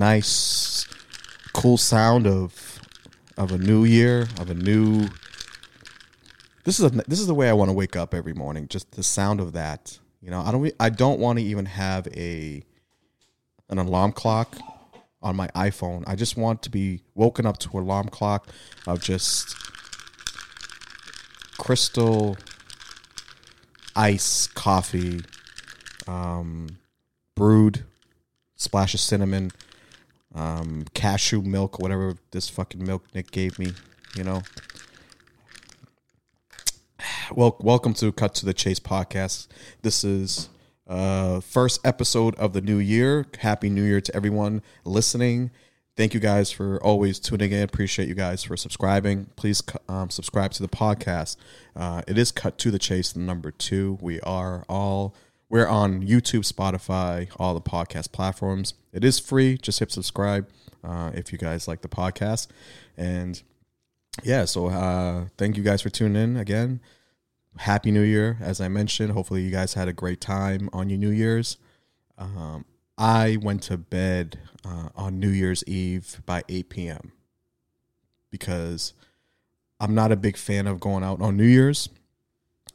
nice, cool sound of of a new year, of a new. This is a, this is the way I want to wake up every morning. Just the sound of that. You know, I don't I don't want to even have a an alarm clock on my iPhone. I just want to be woken up to an alarm clock of just crystal ice coffee, um, brewed, splash of cinnamon, um, cashew milk, whatever this fucking milk Nick gave me, you know. Well, welcome to Cut to the Chase podcast. This is uh first episode of the new year. Happy New Year to everyone listening. Thank you guys for always tuning in. Appreciate you guys for subscribing. Please um, subscribe to the podcast. Uh, it is Cut to the Chase, number two. We are all we're on YouTube, Spotify, all the podcast platforms. It is free. Just hit subscribe uh, if you guys like the podcast. And yeah, so uh, thank you guys for tuning in again. Happy New Year, as I mentioned. Hopefully, you guys had a great time on your New Year's. Um, I went to bed uh, on New Year's Eve by 8 p.m. because I'm not a big fan of going out on New Year's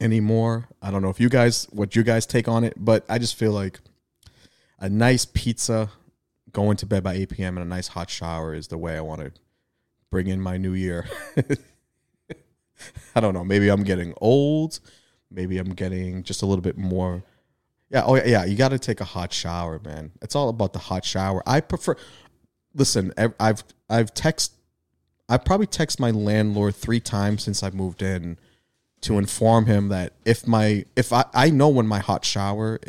anymore. I don't know if you guys, what you guys take on it, but I just feel like a nice pizza, going to bed by 8 p.m., and a nice hot shower is the way I want to bring in my new year. I don't know. Maybe I'm getting old. Maybe I'm getting just a little bit more yeah, oh yeah, you got to take a hot shower, man. It's all about the hot shower. I prefer. Listen, I've I've text, I probably text my landlord three times since I moved in, to inform him that if my if I I know when my hot shower,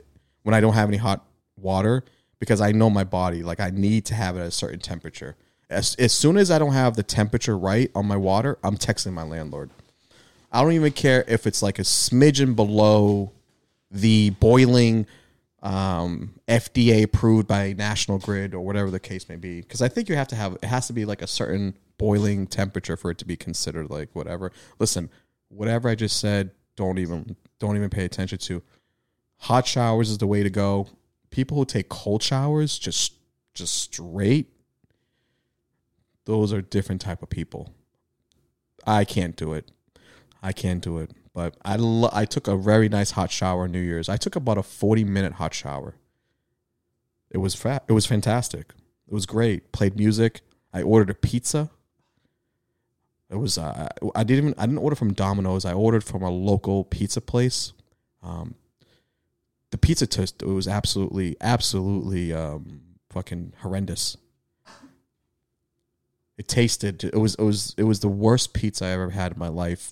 when I don't have any hot water because I know my body like I need to have it at a certain temperature. As as soon as I don't have the temperature right on my water, I'm texting my landlord. I don't even care if it's like a smidgen below the boiling um, FDA approved by National Grid or whatever the case may be. Because I think you have to have it has to be like a certain boiling temperature for it to be considered like whatever. Listen, whatever I just said, don't even don't even pay attention to. Hot showers is the way to go. People who take cold showers just just straight those are different type of people. I can't do it. I can't do it. But I lo- I took a very nice hot shower New Year's. I took about a 40 minute hot shower. It was fat. It was fantastic. It was great. Played music. I ordered a pizza. It was uh, I didn't even I didn't order from Domino's. I ordered from a local pizza place. Um, the pizza taste it was absolutely absolutely um, fucking horrendous. It tasted it was it was it was the worst pizza I ever had in my life,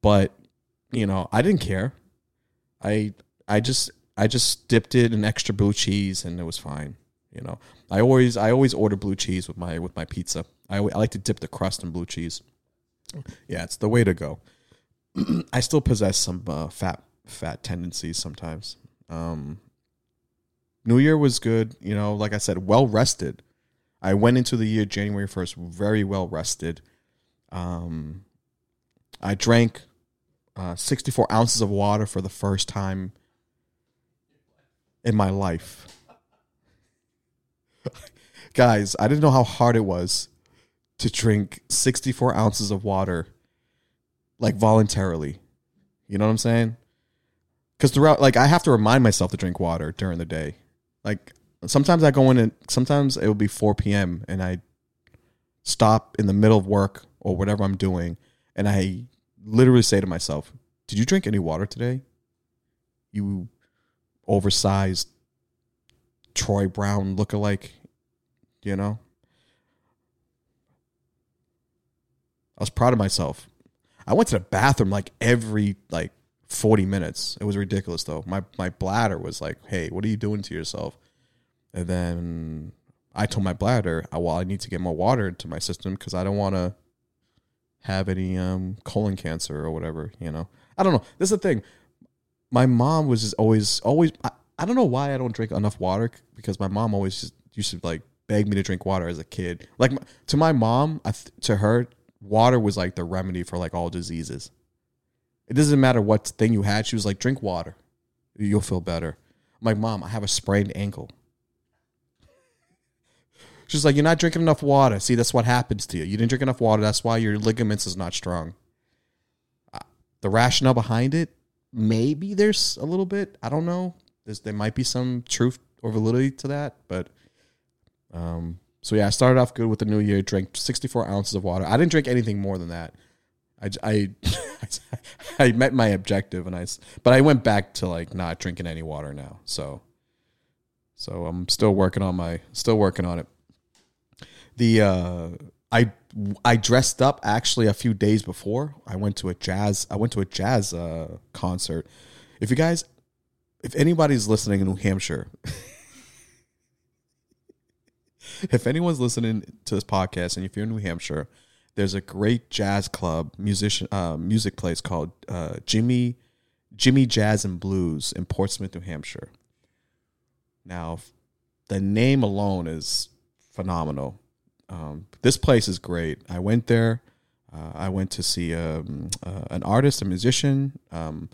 but you know, I didn't care. I I just I just dipped it in extra blue cheese and it was fine. You know, I always I always order blue cheese with my with my pizza. I, I like to dip the crust in blue cheese. Yeah, it's the way to go. I still possess some uh, fat fat tendencies sometimes. Um, New Year was good. You know, like I said, well rested. I went into the year January first very well rested. Um, I drank uh, 64 ounces of water for the first time in my life. Guys, I didn't know how hard it was to drink 64 ounces of water like voluntarily. You know what I'm saying? Because throughout, like, I have to remind myself to drink water during the day. Like, sometimes I go in and sometimes it will be 4 p.m. and I stop in the middle of work or whatever I'm doing and I literally say to myself, Did you drink any water today? You oversized Troy Brown lookalike, you know? I was proud of myself. I went to the bathroom like every like 40 minutes. It was ridiculous though. My my bladder was like, "Hey, what are you doing to yourself?" And then I told my bladder, "Well, I need to get more water into my system because I don't want to have any um, colon cancer or whatever. You know, I don't know. This is the thing. My mom was just always, always. I, I don't know why I don't drink enough water because my mom always just used to like beg me to drink water as a kid. Like to my mom, I th- to her, water was like the remedy for like all diseases. It doesn't matter what thing you had. She was like, drink water, you'll feel better. I'm like, mom, I have a sprained ankle. She's like, you're not drinking enough water. See, that's what happens to you. You didn't drink enough water. That's why your ligaments is not strong. Uh, The rationale behind it, maybe there's a little bit. I don't know. There's, there might be some truth or validity to that, but um. So yeah, I started off good with the new year. Drank 64 ounces of water. I didn't drink anything more than that. I I met my objective, and I, but I went back to like not drinking any water now. So, so I'm still working on my, still working on it. The uh, I I dressed up actually a few days before. I went to a jazz. I went to a jazz uh, concert. If you guys, if anybody's listening in New Hampshire, if anyone's listening to this podcast and if you're in New Hampshire, there's a great jazz club musician uh, music place called uh, Jimmy Jimmy Jazz and Blues in Portsmouth, New Hampshire. Now, the name alone is phenomenal. Um, this place is great. I went there. Uh, I went to see um, uh, an artist, a musician. Um,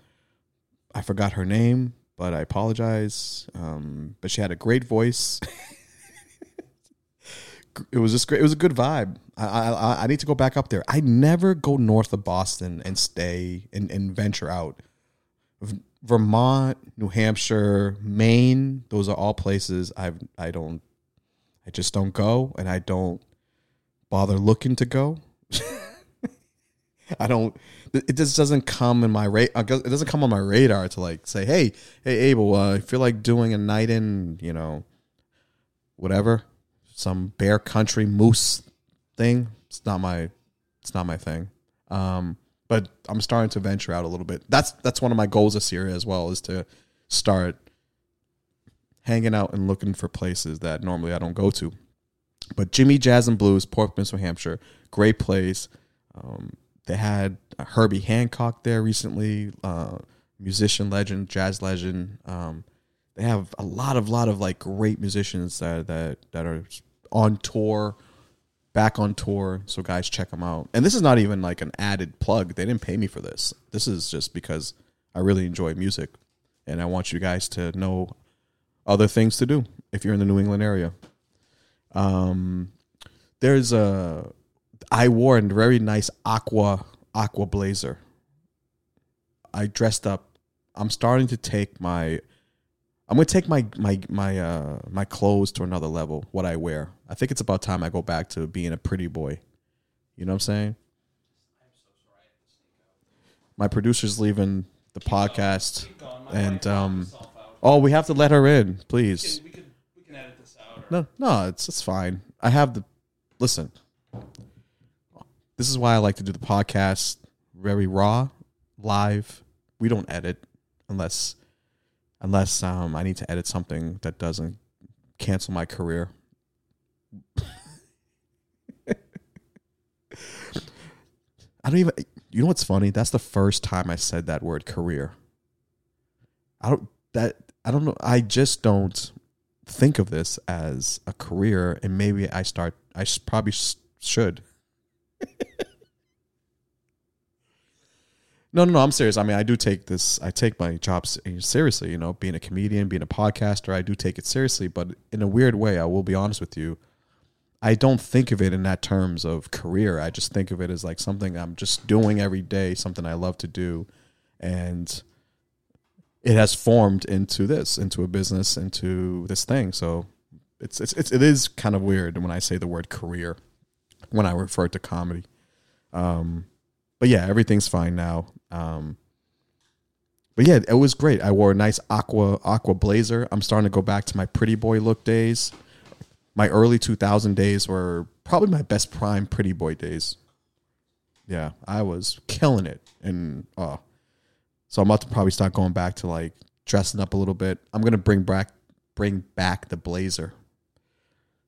I forgot her name, but I apologize. Um, but she had a great voice. it was just great. It was a good vibe. I, I I need to go back up there. I never go north of Boston and stay and, and venture out. V- Vermont, New Hampshire, Maine, those are all places I've I don't I just don't go and I don't bother looking to go. I don't it just doesn't come in my rate it doesn't come on my radar to like say, "Hey, hey Abel, uh, I feel like doing a night in, you know, whatever, some bear country moose thing." It's not my it's not my thing. Um but I'm starting to venture out a little bit. That's that's one of my goals this year as well is to start hanging out and looking for places that normally I don't go to. But Jimmy Jazz and Blues, Portsmouth, New Hampshire, great place. Um, they had Herbie Hancock there recently, uh, musician legend, jazz legend. Um, they have a lot of lot of like great musicians that that that are on tour, back on tour. So guys, check them out. And this is not even like an added plug. They didn't pay me for this. This is just because I really enjoy music, and I want you guys to know other things to do if you're in the New England area. Um, there's a I wore a very nice aqua aqua blazer. I dressed up. I'm starting to take my I'm gonna take my my my uh my clothes to another level. What I wear. I think it's about time I go back to being a pretty boy. You know what I'm saying? My producer's leaving the podcast, and um, oh, we have to let her in, please. We could we can edit this out. Or, No, no, it's it's fine. I have the listen. This is why I like to do the podcast very raw, live. We don't edit unless unless um I need to edit something that doesn't cancel my career. I don't even you know what's funny? That's the first time I said that word career. I don't that I don't know. I just don't think of this as a career and maybe I start I probably should. no, no, no, I'm serious. I mean, I do take this I take my job seriously, you know, being a comedian, being a podcaster, I do take it seriously, but in a weird way, I will be honest with you. I don't think of it in that terms of career. I just think of it as like something I'm just doing every day, something I love to do and it has formed into this, into a business, into this thing. So it's it's, it's it is kind of weird when I say the word career when I refer to comedy. Um, but yeah, everything's fine now. Um, but yeah, it was great. I wore a nice aqua aqua blazer. I'm starting to go back to my pretty boy look days. My early 2000 days were probably my best prime pretty boy days. Yeah, I was killing it, and oh, so I'm about to probably start going back to like dressing up a little bit. I'm gonna bring back bring back the blazer.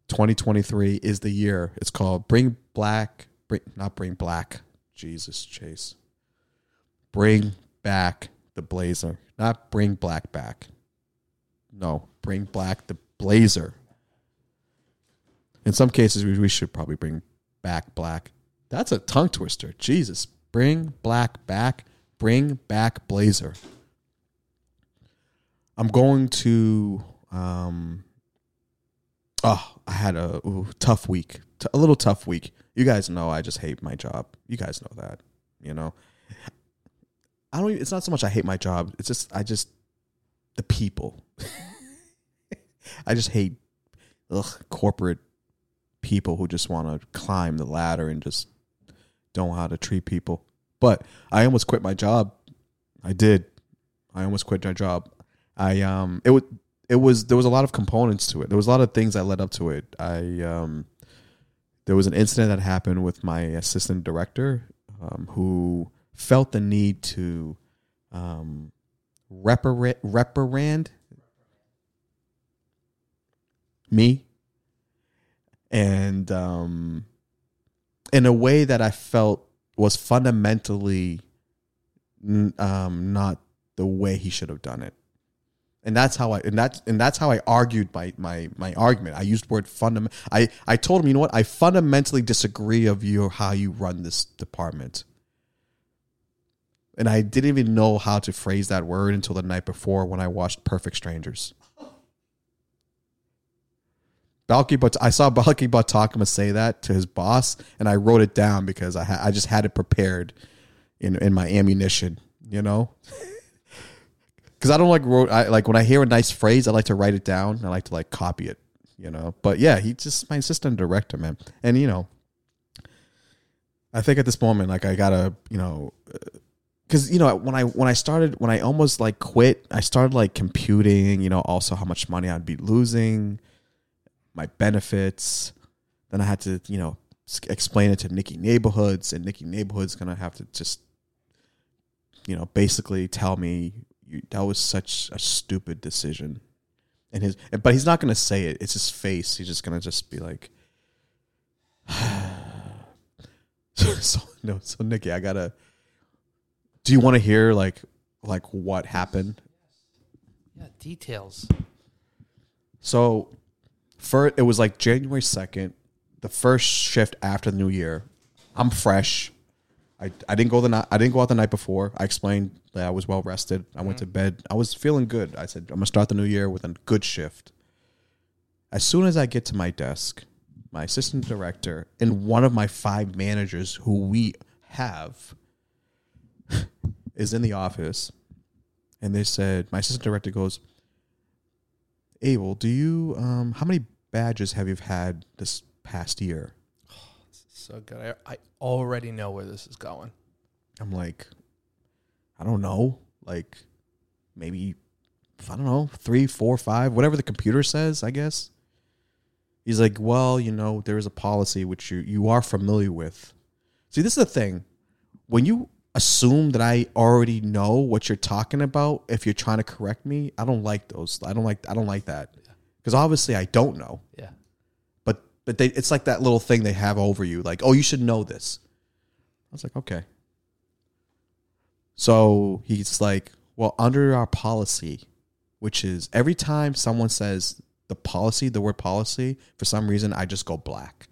2023 is the year. It's called Bring Black, bring not Bring Black. Jesus Chase. Bring back the blazer, not Bring Black back. No, Bring Black the blazer. In some cases, we, we should probably bring back black. That's a tongue twister. Jesus, bring black back. Bring back blazer. I'm going to um Oh, I had a ooh, tough week, a little tough week. You guys know I just hate my job. You guys know that. You know, I don't. Even, it's not so much I hate my job. It's just I just the people. I just hate ugh, corporate people who just want to climb the ladder and just don't know how to treat people. But I almost quit my job. I did. I almost quit my job. I um it was it was there was a lot of components to it. There was a lot of things that led up to it. I um there was an incident that happened with my assistant director um, who felt the need to um reprimand reprimand me. And um in a way that I felt was fundamentally n- um not the way he should have done it and that's how I and that's and that's how I argued my my my argument. I used the word fundament. I I told him, you know what? I fundamentally disagree of you how you run this department. And I didn't even know how to phrase that word until the night before when I watched Perfect Strangers. Balki, but I saw Balki Batakama say that to his boss, and I wrote it down because I ha- I just had it prepared in in my ammunition, you know because I don't like wrote. I like when I hear a nice phrase, I like to write it down. I like to like copy it, you know. But yeah, he just my assistant director, man, and you know, I think at this moment, like I gotta, you know, uh, because you know when I when I started when I almost like quit, I started like computing, you know, also how much money I'd be losing, my benefits. Then I had to, you know, explain it to Nicky Neighborhoods, and Nicky Neighborhoods gonna have to just, you know, basically tell me you, that was such a stupid decision. And his, but he's not gonna say it. It's his face. He's just gonna just be like, so, no. So Nicky, I gotta. Do you want to hear like like what happened? Yeah, details. So, for it was like January second, the first shift after the new year. I'm fresh. I, I didn't go the night I didn't go out the night before. I explained that I was well rested. I went to bed. I was feeling good. I said I'm gonna start the new year with a good shift. As soon as I get to my desk, my assistant director and one of my five managers who we have is in the office, and they said my assistant director goes, Abel, do you um how many badges have you had this past year? So good. I, I already know where this is going. I'm like, I don't know, like maybe I don't know, three, four, five, whatever the computer says, I guess. He's like, well, you know, there is a policy which you you are familiar with. See, this is the thing. When you assume that I already know what you're talking about, if you're trying to correct me, I don't like those. I don't like I don't like that because obviously I don't know. Yeah. But they it's like that little thing they have over you, like, oh, you should know this. I was like, okay. So he's like, well, under our policy, which is every time someone says the policy, the word policy, for some reason I just go black.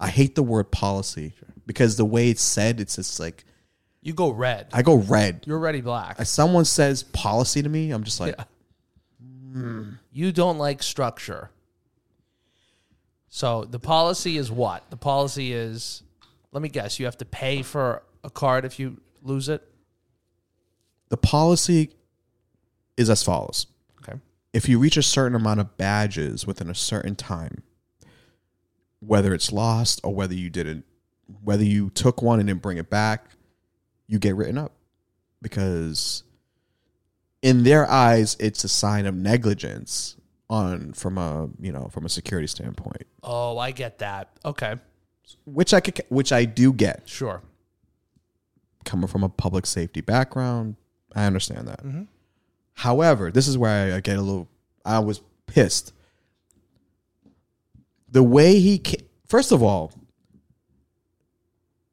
I hate the word policy because the way it's said, it's just like You go red. I go red. You're already black. If someone says policy to me, I'm just like, Yeah. You don't like structure. So the policy is what? The policy is let me guess, you have to pay for a card if you lose it. the policy is as follows. Okay. if you reach a certain amount of badges within a certain time, whether it's lost or whether you didn't, whether you took one and didn't bring it back, you get written up because in their eyes it's a sign of negligence on from a you know from a security standpoint, Oh, I get that. Okay. which I could, which I do get Sure. coming from a public safety background. I understand that. Mm-hmm. However, this is where I get a little. I was pissed. The way he, ca- first of all,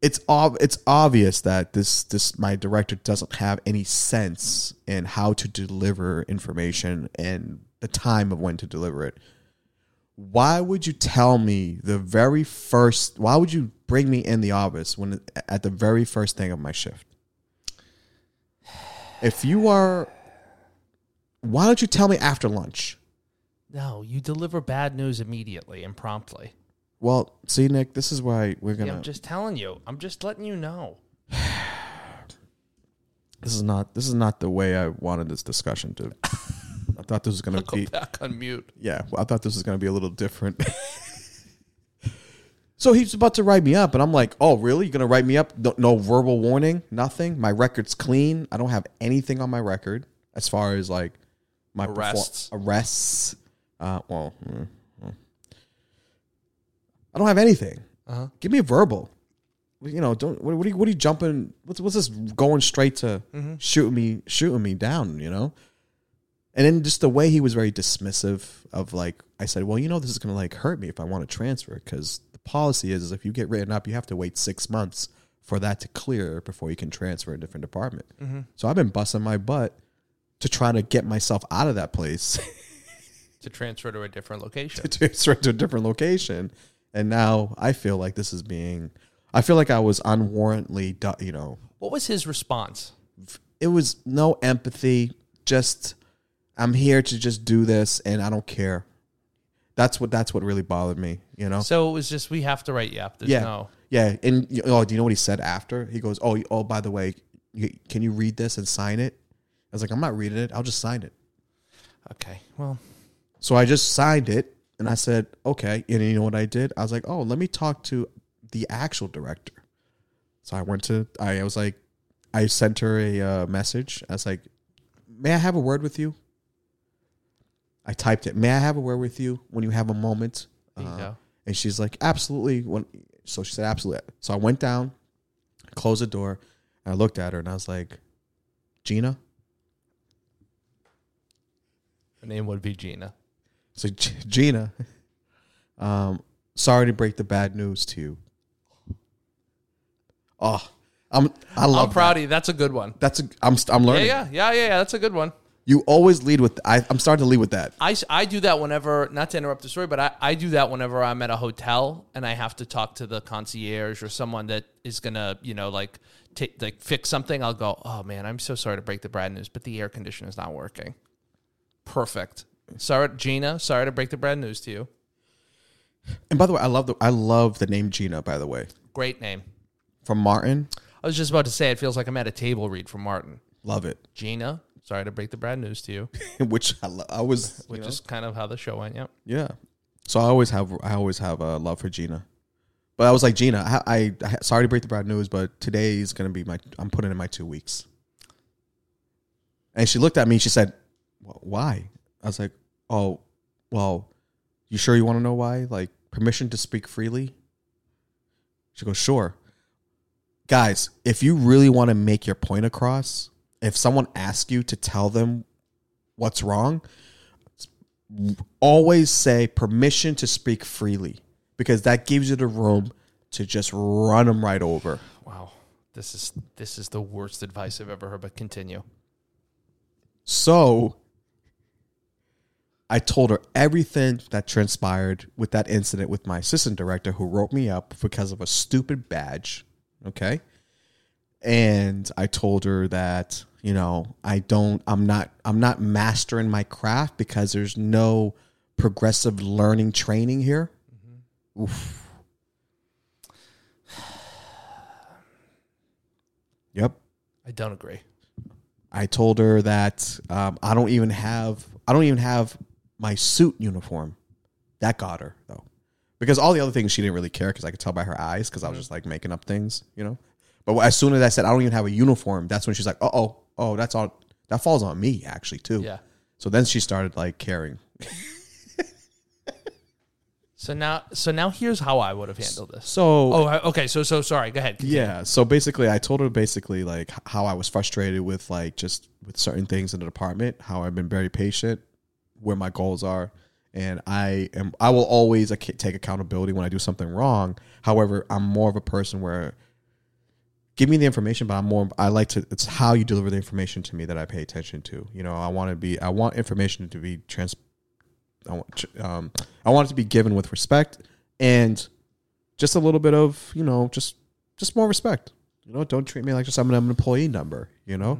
it's ob- it's obvious that this this my director doesn't have any sense in how to deliver information and the time of when to deliver it. Why would you tell me the very first? Why would you bring me in the office when at the very first thing of my shift? If you are, why don't you tell me after lunch? No, you deliver bad news immediately and promptly. Well, see, Nick, this is why we're gonna. I'm just telling you. I'm just letting you know. this is not. This is not the way I wanted this discussion to. I thought this was gonna Go be. back on mute. Yeah, well, I thought this was gonna be a little different. so he's about to write me up, and I'm like, "Oh, really? You're gonna write me up? No, no verbal warning, nothing. My record's clean. I don't have anything on my record as far as like my perfor- Arrests. arrests. Uh, well, mm, mm. I don't have anything. Uh-huh. Give me a verbal. You know, don't. What, what are you? What are you jumping? What's what's this going straight to shooting me, shooting me down? You know. And then just the way he was very dismissive of like I said, well, you know, this is gonna like hurt me if I want to transfer because the policy is, is if you get written up, you have to wait six months for that to clear before you can transfer a different department. Mm-hmm. So I've been busting my butt to try to get myself out of that place To transfer to a different location. to transfer to a different location, and now I feel like this is being. I feel like I was unwarrantedly, you know, What was his response? it was no empathy. Just I'm here to just do this, and I don't care. That's what that's what really bothered me. You know. So it was just we have to write up. There's yeah. no Yeah. And oh, do you know what he said after? He goes, "Oh, oh, by the way, can you read this and sign it?" I was like, "I'm not reading it. I'll just sign it." Okay. Well, So I just signed it, and I said, "Okay." And you know what I did? I was like, "Oh, let me talk to the actual director." So I went to. I was like, I sent her a uh, message. I was like, "May I have a word with you?" I typed it. May I have a word with you when you have a moment? Uh. And she's like, absolutely. When, so she said, absolutely. So I went down, closed the door, and I looked at her and I was like, Gina? Her name would be Gina. So G- Gina, um, sorry to break the bad news to you. Oh, I'm, I love I'm proud that. of you. That's a good one. That's, a, I'm, I'm Yeah, learning. yeah, yeah, yeah, yeah. That's a good one. You always lead with, I, I'm starting to lead with that. I, I do that whenever, not to interrupt the story, but I, I do that whenever I'm at a hotel and I have to talk to the concierge or someone that is going to, you know, like, take like fix something. I'll go, oh man, I'm so sorry to break the bad news, but the air conditioner is not working. Perfect. Sorry, Gina. Sorry to break the bad news to you. And by the way, I love the, I love the name Gina, by the way, Great name. from Martin. I was just about to say, it feels like I'm at a table read from Martin. Love it. Gina, sorry to break the bad news to you, Which I, lo- I was, you which know. is kind of how the show went. Yep. Yeah. So I always have I always have a love for Gina. But I was like Gina, I, I, I sorry to break the bad news, but today is gonna be my I'm putting in my two weeks. And she looked at me. She said, "Why?" I was like, "Oh, well, you sure you want to know why? Like permission to speak freely." She goes, "Sure." Guys, if you really want to make your point across, if someone asks you to tell them what's wrong, always say permission to speak freely because that gives you the room to just run them right over. Wow. This is this is the worst advice I've ever heard. But continue. So I told her everything that transpired with that incident with my assistant director who wrote me up because of a stupid badge. Okay. And I told her that, you know, I don't I'm not I'm not mastering my craft because there's no progressive learning training here. Oof. Yep. I don't agree. I told her that um, I don't even have I don't even have my suit uniform. That got her though, because all the other things she didn't really care because I could tell by her eyes because I was just like making up things, you know. But as soon as I said I don't even have a uniform, that's when she's like, Uh "Oh, oh, that's all. That falls on me actually too." Yeah. So then she started like caring. So now, so now here's how I would have handled this. So Oh, okay. So, so sorry. Go ahead. Yeah. So basically, I told her basically like how I was frustrated with like just with certain things in the department, how I've been very patient, where my goals are, and I am I will always take accountability when I do something wrong. However, I'm more of a person where give me the information, but I'm more I like to it's how you deliver the information to me that I pay attention to. You know, I want to be I want information to be trans. I want um I want it to be given with respect and just a little bit of you know just just more respect. You know, don't treat me like just I'm an employee number. You know.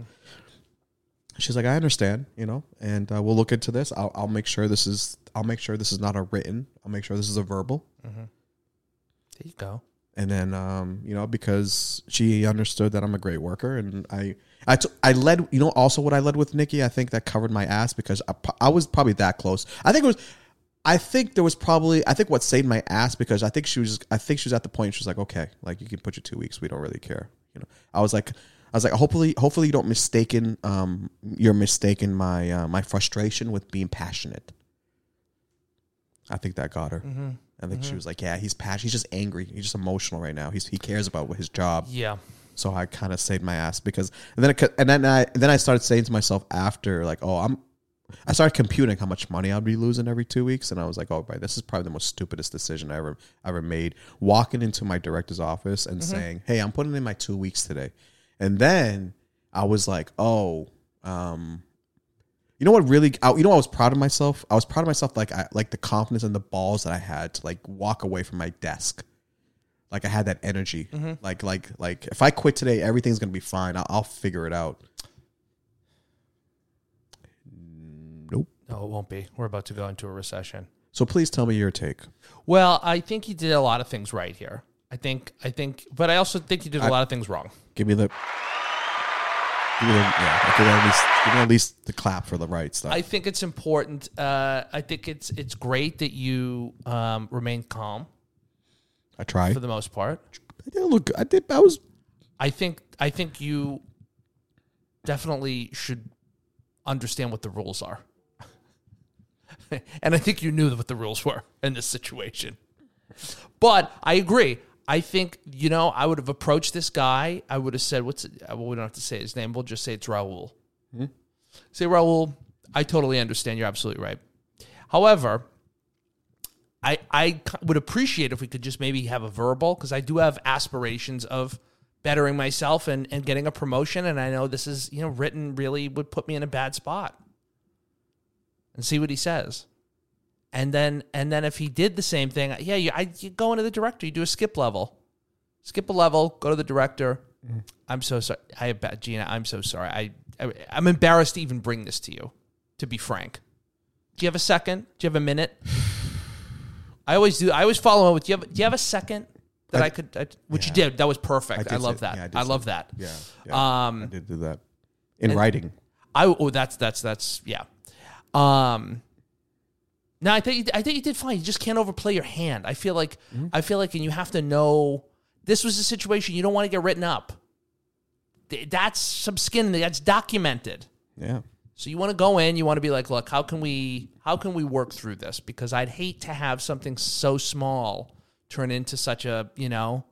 She's like, I understand. You know, and uh, we'll look into this. I'll, I'll make sure this is. I'll make sure this is not a written. I'll make sure this is a verbal. Mm-hmm. There you go. And then um, you know because she understood that I'm a great worker, and I I t- I led you know also what I led with Nicky. I think that covered my ass because I, I was probably that close. I think it was. I think there was probably I think what saved my ass because I think she was I think she was at the point she was like okay like you can put your two weeks we don't really care you know I was like I was like hopefully hopefully you don't mistaken um you're mistaken my uh, my frustration with being passionate. I think that got her. Mm-hmm. I think she was like, "Yeah, he's passionate. He's just angry. He's just emotional right now. He's he cares about his job." Yeah. So I kind of saved my ass because, and then it, and then I then I started saying to myself after, like, "Oh, I'm." I started computing how much money I'd be losing every two weeks, and I was like, "Oh, right, this is probably the most stupidest decision I ever ever made." Walking into my director's office and saying, "Hey, I'm putting in my two weeks today," and then I was like, "Oh, um, you know what? Really, I, you know, I was proud of myself. I was proud of myself, like I like the confidence and the balls that I had to like walk away from my desk. Like I had that energy. Mm-hmm. Like like like if I quit today, everything's gonna be fine. I'll, I'll figure it out. Nope. No, it won't be. We're about to go into a recession. So please tell me your take. Well, I think he did a lot of things right here. I think, I think, but I also think he did a lot of things wrong. Give me the. Give yeah. Give me at least give me at least the clap for the right stuff. I think it's important. Uh, I think it's it's great that you um, remain calm I tried. for the most part. I did look. I did. I was. I think I think you definitely should understand what the rules are. and I think you knew what the rules were in this situation. But I agree. I think, you know, I would have approached this guy. I would have said, what's it? Uh, well, we don't have to say his name. We'll just say it's Raul. Hmm? Say, Raul, I totally understand. You're absolutely right. However, I I would appreciate if we could just maybe have a verbal because I do have aspirations of bettering myself and, and getting a promotion. And I know this is, you know, written really would put me in a bad spot. And see what he says. And then and then if he did the same thing, yeah, you, I, you go into the director, you do a skip level. Skip a level, go to the director. I'm so sorry. I Gina, I'm so sorry. I, I I'm embarrassed to even bring this to you, to be frank. Do you have a second? Do you have a minute? I always do. I always follow up with. Do you have? Do you have a second that I, I- could? I, which you did. That was perfect. I, did love say- that. yeah, I I, say love that. Yeah. yeah I Um, did do that in writing. I oh that's that's that's yeah. Um. No, I think you, I think you did fine. You just can't overplay your hand. I feel like Mm-hmm. I feel like, and you have to know this was a situation you don't want to get written up. That's some skin. That's documented. Yeah. So you want to go in, you want to be like, look, how can we how can we work through this? Because I'd hate to have something so small turn into such a, you know,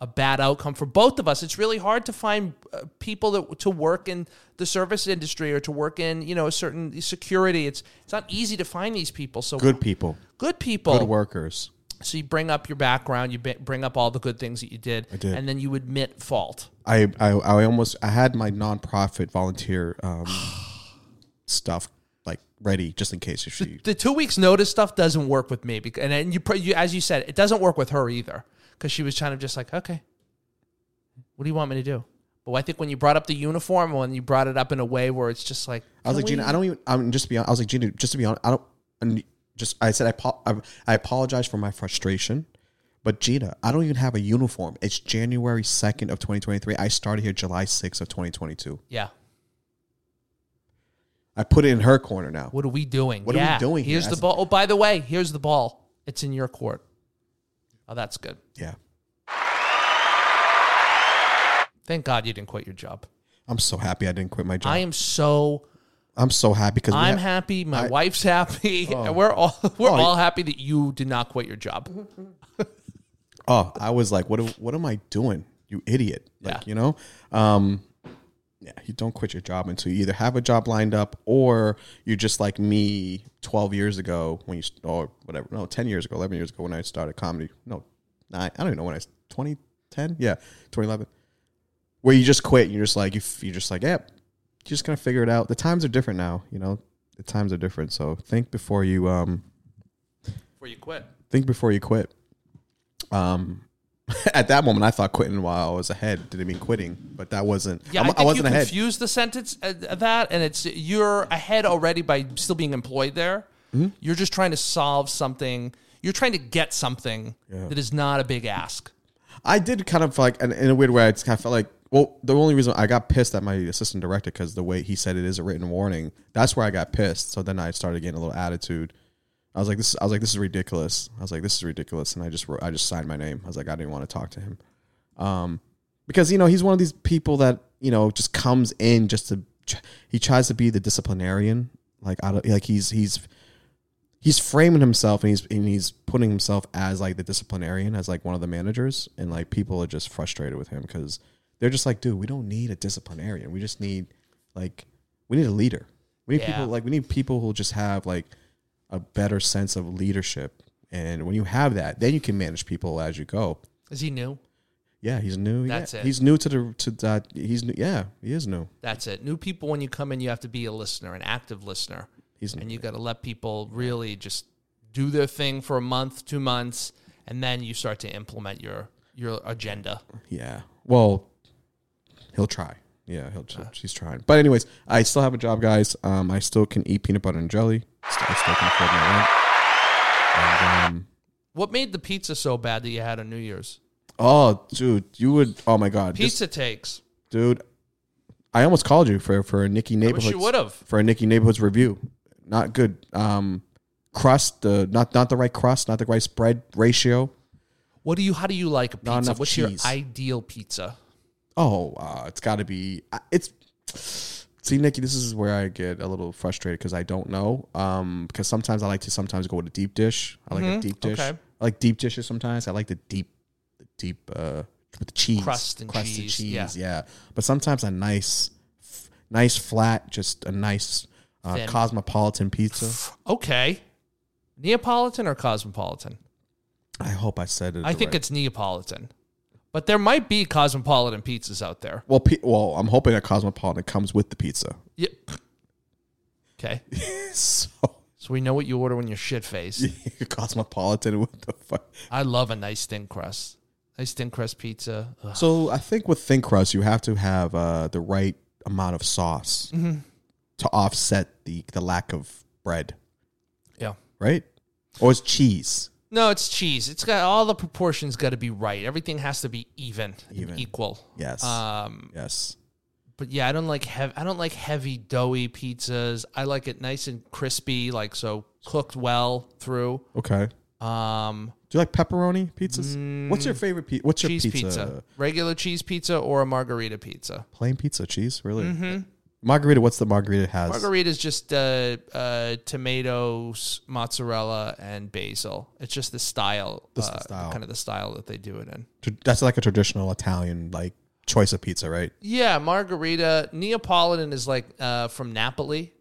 a bad outcome for both of us. It's really hard to find uh, people that to work in the service industry or to work in, you know, a certain security. It's it's not easy to find these people. So Good people. good people. Good workers. So you bring up your background, you bring up all the good things that you did, did. and then you admit fault. I, I I almost I had my nonprofit volunteer um, stuff like ready just in case if she the two weeks notice stuff doesn't work with me because and then you, you as you said it doesn't work with her either because she was kind of just like okay. What do you want me to do? But I think when you brought up the uniform when you brought it up in a way where it's just like I was like Gina I don't even I'm just to be honest, I was like Gina just to be honest I don't and just I said I I, I apologize for my frustration but Gina I don't even have a uniform. It's January 2nd of 2023 I started here July 6th of 2022 yeah. I put it in her corner now. What are we doing? What are we Yeah. doing here? here's the ball. Oh by the way here's the ball. It's in your court oh that's good. Yeah. Thank God you didn't quit your job. I'm so happy I didn't quit my job. I am so I'm so happy because I'm happy my I- wife's happy and we're all we're Oh, all happy that you did not quit your job. Oh I was like what am- what am I doing you idiot? Like Yeah. you know? Um yeah you don't quit your job until you either have a job lined up or you're just like me 12 years ago when you or whatever no 10 years ago 11 years ago when I started comedy. No nine I don't even know when I 2010 yeah 2011 where you just quit and you're just like you, you're just like yeah you're just gonna figure it out. The times are different now you know? The times are different so think before you um before you quit. think before you quit. Um, at that moment, I thought quitting while I was ahead didn't mean quitting, but that wasn't. Yeah, I'm- I think wasn't you ahead. confuse the sentence uh, that, and it's you're ahead already by still being employed there. You're just trying to solve something. You're trying to get something Yeah. that is not a big ask. I did kind of like, and in a weird way, I just kind of felt like, well, the only reason I got pissed at my assistant director because the way he said it is a written warning. That's where I got pissed. So then I started getting a little attitude. I was like, this. I was like, this is ridiculous. I was like, this is ridiculous, and I just wrote, I just signed my name. I was like, I didn't want to talk to him, um, because you know he's one of these people that you know just comes in just to he tries to be the disciplinarian. Like I don't like he's he's he's framing himself and he's and he's putting himself as like the disciplinarian as like one of the managers and like people are just frustrated with him because they're just like dude we don't need a disciplinarian we just need like we need a leader we need Yeah. people like we need people who just have like a better sense of leadership and when you have that then you can manage people as you go Is he new? yeah he's new That's yeah. it. he's new to the to that he's new yeah he is new That's it. New people, when you come in, you have to be a listener, an active listener. he's new. and you got to let people really just do their thing for a month, two months, and then you start to implement your your agenda. Yeah. Well, he'll try. Yeah, he'll. She's trying. But anyways, I still have a job, guys. Um, I still can eat peanut butter and jelly. I still can afford my rent. And um, What made the pizza so bad that you had on New Year's? oh, dude, you would. Oh my god, Pizza takes. dude. I almost called you for for a Nicky I wish neighborhoods you would have. for a Nicky neighborhoods review. Not good. Um, crust, the not not the right crust, not the right spread ratio. What do you? How do you like a pizza? What's cheese. your ideal pizza? Oh, uh, it's got to be. It's see, Nicky. This is where I get a little frustrated because I don't know. Um, because sometimes I like to sometimes go with a deep dish. I like a deep dish. okay. I like deep dishes sometimes. I like the deep, the deep uh with the cheese, Crust and cheese, yeah. yeah. But sometimes a nice, f- nice flat, just a nice uh, cosmopolitan pizza. Okay, Neapolitan or cosmopolitan? I hope I said it. I think right- it's Neapolitan, but there might be cosmopolitan pizzas out there. well. Pe- well, I'm hoping that cosmopolitan comes with the pizza. Yeah. Okay, so so we know what you order when you're shit faced. cosmopolitan with the. Fu- I love a nice thin crust. Nice thin crust pizza. Ugh. So I think with thin crust, you have to have uh, the right amount of sauce Mm-hmm. to offset the the lack of bread, Yeah. right? Or it's cheese. No, it's cheese. It's got all the proportions got to be right. Everything has to be even, and Even. equal. Yes. Um, yes. but yeah, I don't like heavy. I don't like heavy doughy pizzas. I like it nice and crispy, like so cooked well through. Okay. Um, Do you like pepperoni pizzas? What's your favorite pizza? What's your cheese pizza? pizza. regular cheese pizza, or a margarita pizza. Plain pizza, cheese, really? Margarita. What's the margarita has? Margarita is just uh, uh, tomatoes, mozzarella, and basil. It's just the style, the uh, style. kind of the style that they do it in. Tr- That's like a traditional Italian like choice of pizza, right? Yeah, margarita. Neapolitan is like uh, from Napoli,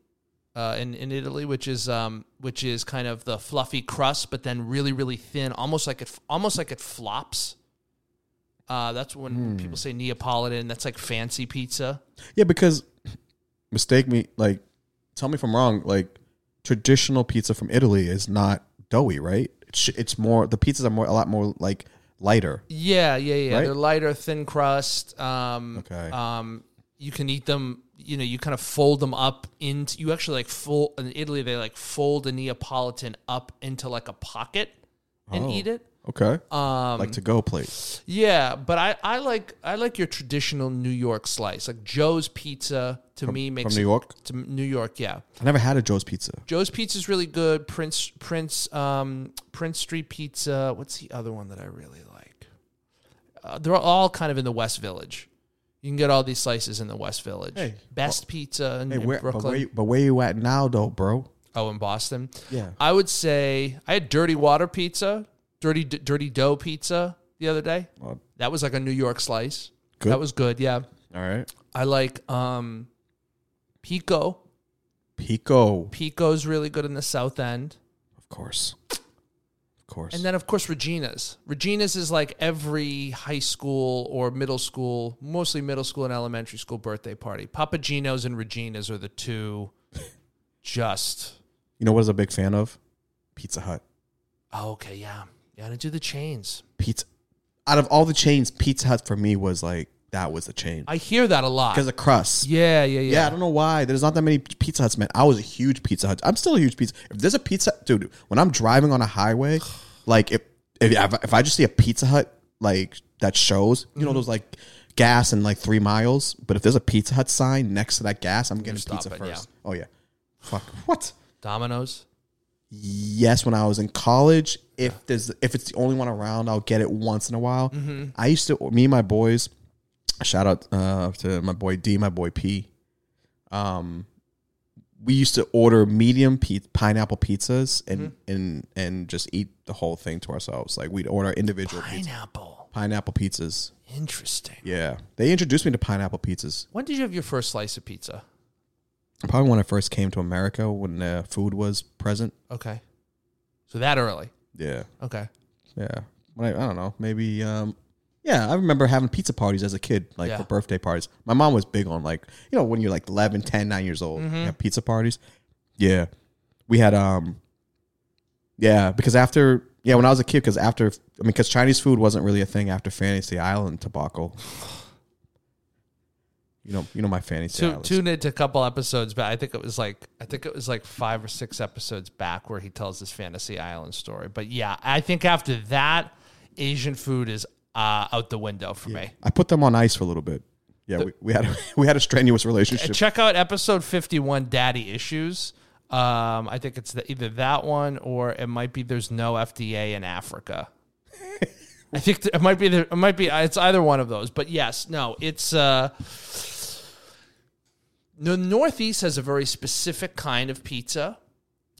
uh, in in Italy, which is um, which is kind of the fluffy crust, but then really really thin, almost like it almost like it flops. Uh, that's when Hmm. people say Neapolitan. That's like fancy pizza. Yeah, because mistake me, like, tell me if I'm wrong. Like, traditional pizza from Italy is not doughy, right? It's, it's more the pizzas are more a lot more like lighter. Yeah, yeah, yeah. Right? They're lighter, thin crust. Um, Okay. Um, you can eat them. You know, you kind of fold them up into. You actually like fold in Italy. They like fold a Neapolitan up into like a pocket and Oh. eat it. Okay, Um, like to go plate. Yeah, but I, I like I like your traditional New York slice. Like Joe's Pizza to me makes from New York? To New York, yeah. I never had a Joe's Pizza. Joe's Pizza is really good. Prince Prince um Prince Street Pizza. What's the other one that I really like? Uh, they're all kind of in the West Village. You can get all these slices in the West Village. Hey, Best pizza in, Hey, in where, but Brooklyn. where, you- but where you at now, though, bro? Oh, in Boston. Yeah. I would say I had Dirty Water Pizza, Dirty Dirty Dough Pizza the other day. Well, That was like a New York slice. Good. That was good. Yeah. all right. I like um Picco. Picco, Picco's really good in the South End. of course, of course. And then of course Regina's. Regina's is like every high school or middle school, mostly middle school and elementary school birthday party. Papa Gino's and Regina's are the two just you know what I was a big fan of? Pizza Hut. oh, okay, yeah. You gotta do the chains. Pizza. Out of all the chains, Pizza Hut for me was like that was the chain I hear that a lot. because of crust. Yeah, yeah, yeah. Yeah, I don't know why. There's not that many Pizza Huts, man. I was a huge Pizza Hut. I'm still a huge pizza. If there's a pizza, dude, when I'm driving on a highway, like if if if I just see a Pizza Hut like that shows, you know, Mm-hmm. those like gas in like three miles. But if there's a Pizza Hut sign next to that gas, I'm getting pizza stopping, first. Oh yeah, fuck what? Domino's. Yes, when I was in college, if there's if it's the only one around, I'll get it once in a while. Mm-hmm. I used to me and my boys. Shout out uh, to my boy D, my boy P. Um, we used to order medium pe- pineapple pizzas and Mm-hmm. and and just eat the whole thing to ourselves. Like we'd order individual pizza, Pineapple. pineapple pizzas. Interesting. Yeah, they introduced me to pineapple pizzas. When did you have your first slice of pizza? Probably when I first came to America, when uh, food was present. Okay. So that early. Yeah, Okay. Yeah. When I, I don't know. Maybe. Um, yeah, I remember having pizza parties as a kid, like Yeah. for birthday parties. My mom was big on like, you know, when you're like 11, 10, 9 years old, Mm-hmm. you have pizza parties. Yeah. We had, um, yeah, because after, yeah, when I was a kid, because after, I mean, because Chinese food wasn't really a thing after Fantasy Island debacle. You know, you know my Fantasy Island. tune into a couple episodes back. I think it was like I think it was like five or six episodes back where he tells this fantasy island story. But yeah, I think after that, Asian food is uh, out the window for me. I put them on ice for a little bit. Yeah, we, we had a, we had a strenuous relationship. Check out episode fifty-one, Daddy Issues. Um, I think it's the, either that one or it might be there's no FDA in Africa. I think th- it might be there. It might be. It's either one of those. But yes, no, it's uh, the Northeast has a very specific kind of pizza.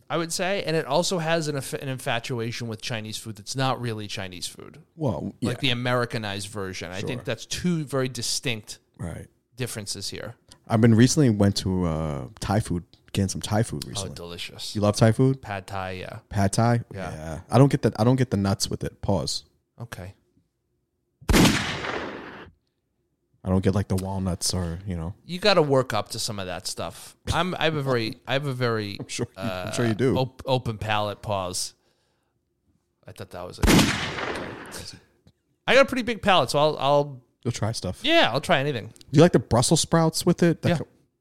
I would say, and it also has an, an infatuation with Chinese food that's not really Chinese food, well, yeah, like the Americanized version. I think that's two very distinct right. differences here. I've been recently went to uh, Thai food, getting some Thai food Oh, recently. delicious. you love Thai food? Pad Thai, yeah. Pad Thai? Yeah. I don't get the I don't get the nuts with it. Pause. Okay. I don't get like the walnuts or you know. You got to work up to some of that stuff. I'm. I have a very. I have a very. I'm sure. You, uh, I'm sure you do. Op- open palate. Pause. I thought that was. A, I got a pretty big palate, so I'll. I'll. You'll try stuff. Yeah, I'll try anything. Do you like the Brussels sprouts with it? Yeah.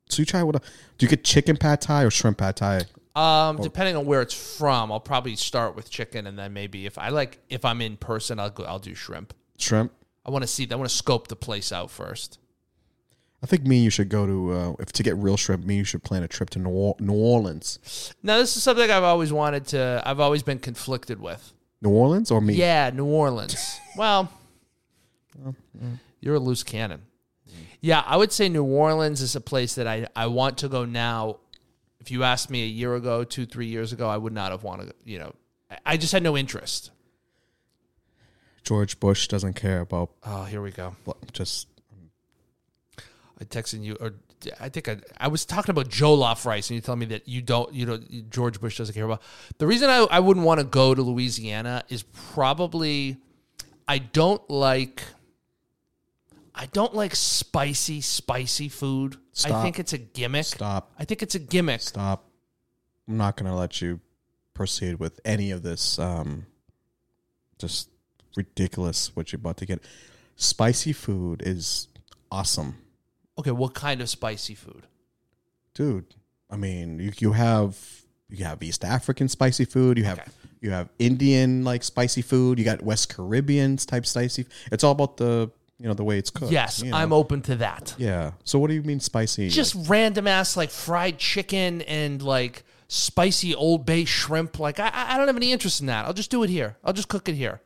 So you try with a. Do you get chicken pad Thai or shrimp pad Thai? Um, depending on where it's from, I'll probably start with chicken, and then maybe if I like, if I'm in person, I'll go. I'll do shrimp. Shrimp. I want to see. I want to scope the place out first. I think me and you should go to uh, if to get real shrimp. Me and you should plan a trip to New, Orleans. Now, this is something I've always wanted to. I've always been conflicted with. New Orleans or me? Yeah, New Orleans. well, you're a loose cannon. Yeah, I would say New Orleans is a place that I, I want to go now. If you asked me a year ago, two, three years ago, I would not have wanted, you know, I- I just had no interest. George Bush doesn't care about Oh, here we go. just I texted you, or I think I, I was talking about Jollof rice, and you tell me that you don't, you know, George Bush doesn't care about. The reason I, I wouldn't want to go to Louisiana is probably I don't like. I don't like spicy, spicy food. I think it's a gimmick. stop. I think it's a gimmick. Stop. I'm not going to let you proceed with any of this. Um, just ridiculous what you're about to get. Spicy food is awesome, Okay, what kind of spicy food? dude. I mean, you you have you have East African spicy food. You have Okay. you have Indian like spicy food. You got West Caribbean type spicy. It's all about the you know the way it's cooked. Yes, you know? I'm open to that. Yeah. So what do you mean spicy? Just random ass like fried chicken and like spicy Old Bay shrimp. Like I, I don't have any interest in that. I'll just do it here. I'll just cook it here.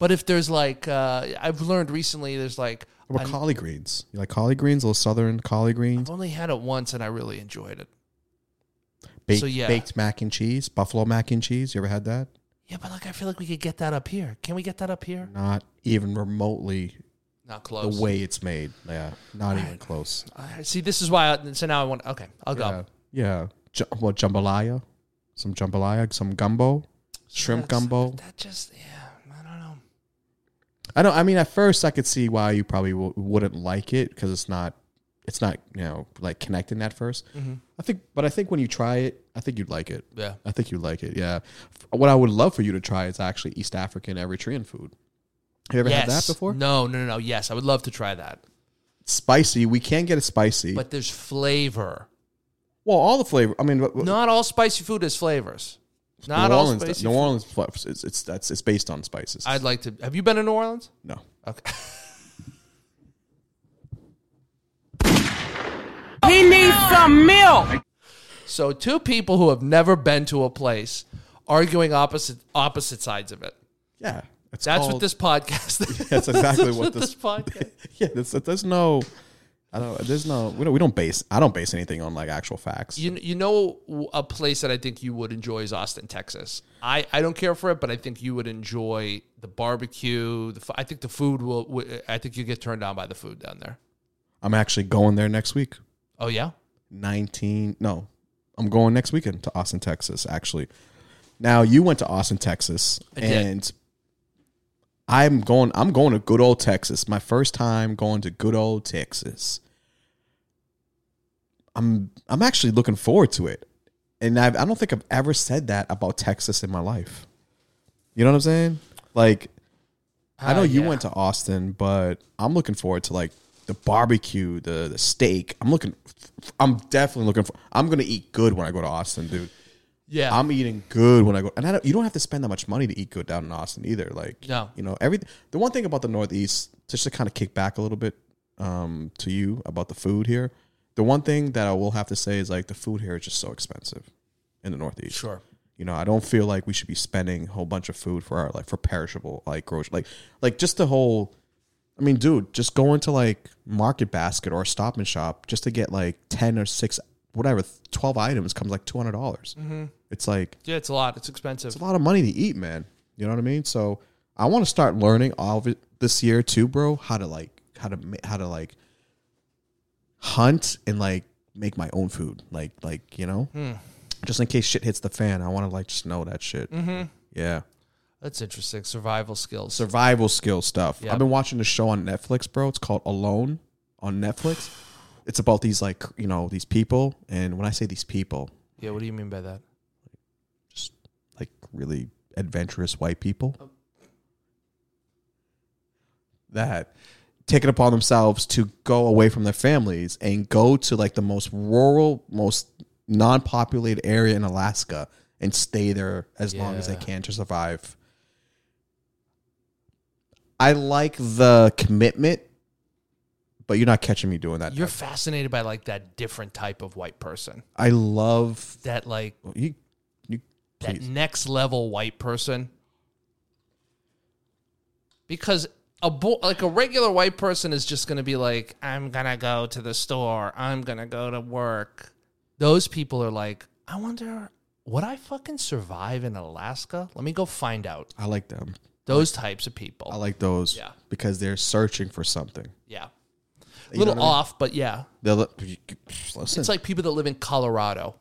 But if there's like, uh, I've learned recently, there's like, What about collard greens? You like collard greens? Little southern collard greens. I've only had it once and I really enjoyed it. Baked, so, yeah. baked mac and cheese, buffalo mac and cheese. You ever had that? Yeah, but like I feel like we could get that up here. Can we get that up here? Not even remotely Not close. the way it's made. Yeah, not even close. I- See, this is why. I, so now I want. Okay, I'll go. Yeah, yeah. J- what jambalaya? Some jambalaya, some gumbo, shrimp That's- gumbo. That just yeah. I don't. I mean, at first, I could see why you probably w- wouldn't like it because it's not. It's not you know like connecting at 1st Mm-hmm. I think, but I think when you try it, I think you'd like it. Yeah. I think you'd like it. Yeah. F- What I would love for you to try is actually East African Eritrean food. Have you ever yes. had that before? No, no, no, no. Yes, I would love to try that. spicy. We can get it spicy. but there's flavor. well, all the flavor. I mean, Not all spicy food has flavors. Not New all Orleans. spicy. New food. Orleans. flavors, It's, it's that's it's based on spices. I'd like to. Have you been to New Orleans? no. Okay. He needs some milk. So two people who have never been to a place arguing opposite opposite sides of it. Yeah. That's called- what this podcast. is. That's exactly That's what this- podcast. Yeah. There's, there's no. I don't. There's no. We don't. We don't base. I don't base anything on like actual facts. You you know a place that I think you would enjoy is Austin, Texas. I, I don't care for it, but I think you would enjoy the barbecue. The I think the food will. I think you get turned on by the food down there. I'm actually going there next week. Oh yeah, 19 no i'm going next weekend to austin texas actually now you went to austin texas and i'm going i'm going to good old texas my first time going to good old texas i'm i'm actually looking forward to it and I've, i don't think i've ever said that about texas in my life you know what i'm saying like I know you yeah. went to Austin, but I'm looking forward to like the barbecue, the the steak. I'm looking. I'm definitely looking for. I'm gonna eat good when I go to Austin, dude. Yeah, I'm eating good when I go, and I don't, you don't have to spend that much money to eat good down in Austin either. Like, No. you know, every the one thing about the Northeast, just to kind of kick back a little bit um, to you about the food here. The one thing that I will have to say is like the food here is just so expensive in the Northeast. sure. You know, I don't feel like we should be spending a whole bunch of food for our like for perishable like grocery like like just the whole. I mean, dude, just go into like Market Basket or Stop and Shop just to get like ten or six, whatever, twelve items comes like two hundred dollars. Mm-hmm. It's like Yeah, it's a lot. It's expensive. it's a lot of money to eat, man. You know what I mean? So I want to start learning all of it this year too, bro. How to like how to how to like hunt and like make my own food, like like you know, just in case shit hits the fan. I want to like just know that shit. Mm-hmm. Yeah, That's interesting. Survival skills. survival skill stuff. Yep. I've been watching the show on Netflix, bro. It's called Alone on Netflix. It's about these like you know these people, and when I say these people, yeah. What do you mean by that? just like really adventurous white people oh. that take it upon themselves to go away from their families and go to like the most rural, most non-populated area in Alaska and stay there as long as they can to survive. I like the commitment, but you're not catching me doing that. You're fascinated by like that different type of white person. I love That like you. You that please. next level white person. Because a bo- like a regular white person is just going to be like, I'm gonna go to the store. I'm gonna go to work. Those people are like, I wonder, would I fucking survive in Alaska? Let me go find out. I like them. Those types of people. I like those Yeah. because they're searching for something. yeah, a little know what I mean? off, but yeah, They'll listen. it's like people that live in Colorado.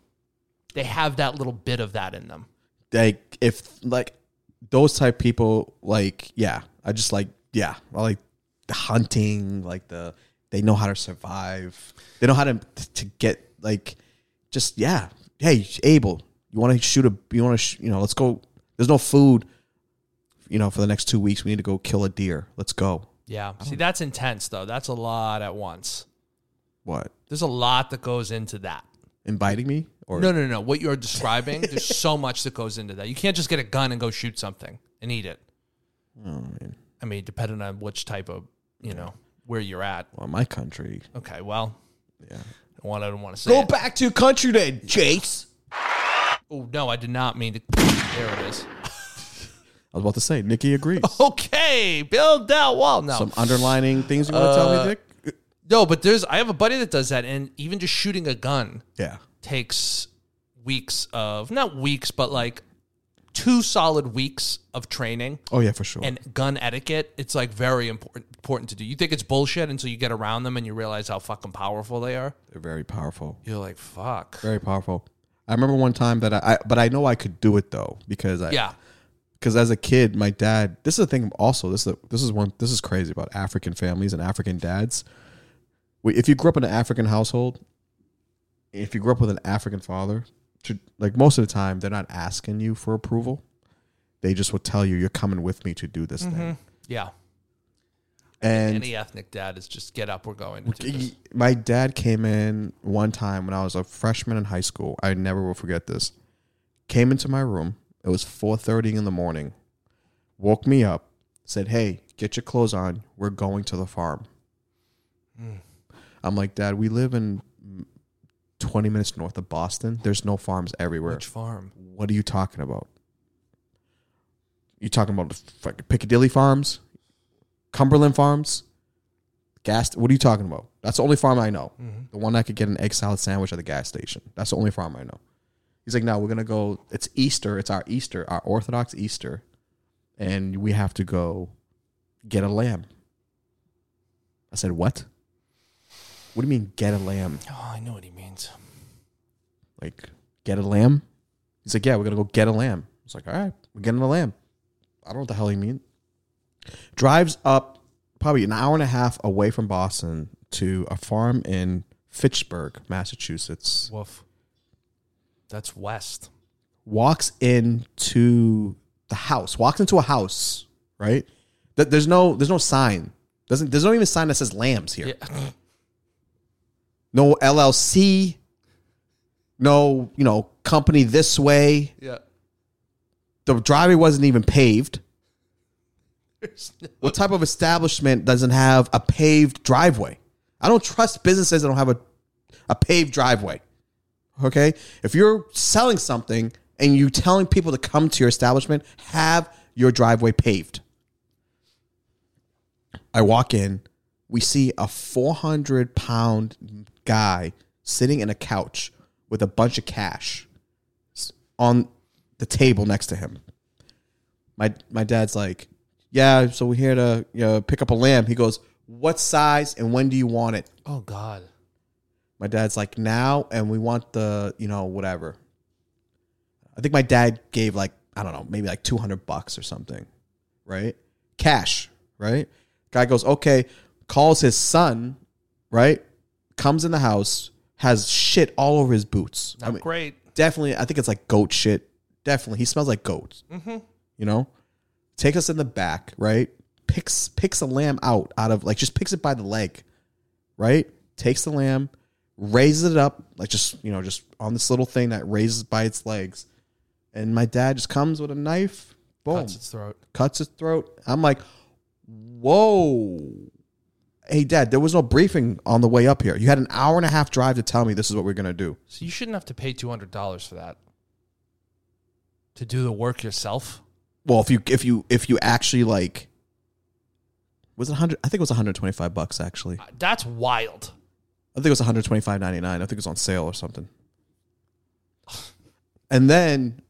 They have that little bit of that in them. like if like those type people like yeah i just like yeah i like the hunting like the they know how to survive they know how to to get like just yeah hey abel you want to shoot a you want to sh- you know let's go there's no food you know for the next two weeks we need to go kill a deer let's go Yeah. See, that's intense though. That's a lot at once. what There's a lot that goes into that. inviting me or No, no, no. What you're describing, there's so much that goes into that. You can't just get a gun and go shoot something and eat it. oh, man. I mean, depending on which type of, you know, where you're at. well my country Okay, well, yeah I want- I don't want to say. go it. back to your country then chase Oh no, I did not mean to. There it is. I was about to say nicky agrees Okay, build that wall. now. some underlining things you want to tell Uh, me dick no, but there's. I have a buddy that does that, and even just shooting a gun yeah takes weeks of not weeks, but like two solid weeks of training. Oh yeah, for sure. and gun etiquette, it's like very important important to do. You think it's bullshit until you get around them and you realize how fucking powerful they are. They're very powerful. You're like, fuck. Very powerful. I remember one time that I, I but I know I could do it though because I Yeah. Because as a kid, my dad. This is the thing. Also, this is this is one. This is crazy about African families and African dads. If you grew up in an African household, if you grew up with an African father, to- like most of the time, they're not asking you for approval. They just will tell you, "You're coming with me to do this mm-hmm. thing." Yeah. And Any ethnic dad is just get up. We're going to do this. my dad came in one time when I was a freshman in high school. I never will forget this. Came into my room. It was 4:30 in the morning. Woke me up. Said, "Hey, get your clothes on. We're going to the farm." I'm like, "Dad, we live in 20 minutes north of Boston. There's no farms everywhere. Which farm? What are you talking about? You talking about the fucking Piccadilly Farms, Cumberland Farms, gas? What are you talking about? That's the only farm I know. Mm-hmm. The one I could get an egg salad sandwich at the gas station. That's the only farm I know. He's like, no, we're gonna go. It's Easter. It's our Easter, our Orthodox Easter, and we have to go get a lamb. I said, what? What do you mean get a lamb? Oh, I know what he means. like get a lamb he's like yeah we're gonna go get a lamb it's like all right we're getting a lamb i don't know what the hell he mean drives up probably an hour and a half away from boston to a farm in fitchburg massachusetts Woof. That's west. walks into the house walks into a house right Th- there's no there's no sign doesn't there's no even sign that says lambs here Yeah. no llc no you know company this way yeah. the driveway wasn't even paved. No- What type of establishment doesn't have a paved driveway? I don't trust businesses that don't have a, a paved driveway. Okay? If you're selling something and you're telling people to come to your establishment, have your driveway paved. I walk in, we see a 400 pound guy sitting in a couch with a bunch of cash on the table next to him. My my dad's like, yeah, so we're here to you know, pick up a lamb. He goes, what size and when do you want it? oh God. My dad's like, now, and we want the, you know, whatever. I think my dad gave like, I don't know, maybe like 200 bucks or something, right? Cash, right? Guy goes, okay, calls his son, right? Comes in the house, has shit all over his boots. I mean, great. definitely, I think it's like goat shit. Definitely, he smells like goat. Mm-hmm. You know, takes us in the back, right? Picks picks a lamb out out of like just picks it by the leg, right? Takes the lamb, raises it up like just you know just on this little thing that raises by its legs, and my dad just comes with a knife, boom, Cuts its throat. cuts its throat. I'm like, whoa. Hey, dad, there was no briefing on the way up here. You had an hour and a half drive to tell me this is what we're going to do. So you shouldn't have to pay two hundred dollars for that. To do the work yourself. Well, if you if you if you actually like was it 100 I think it was 125 bucks actually. Uh, That's wild. I think it was 125.99. I think it was on sale or something. And then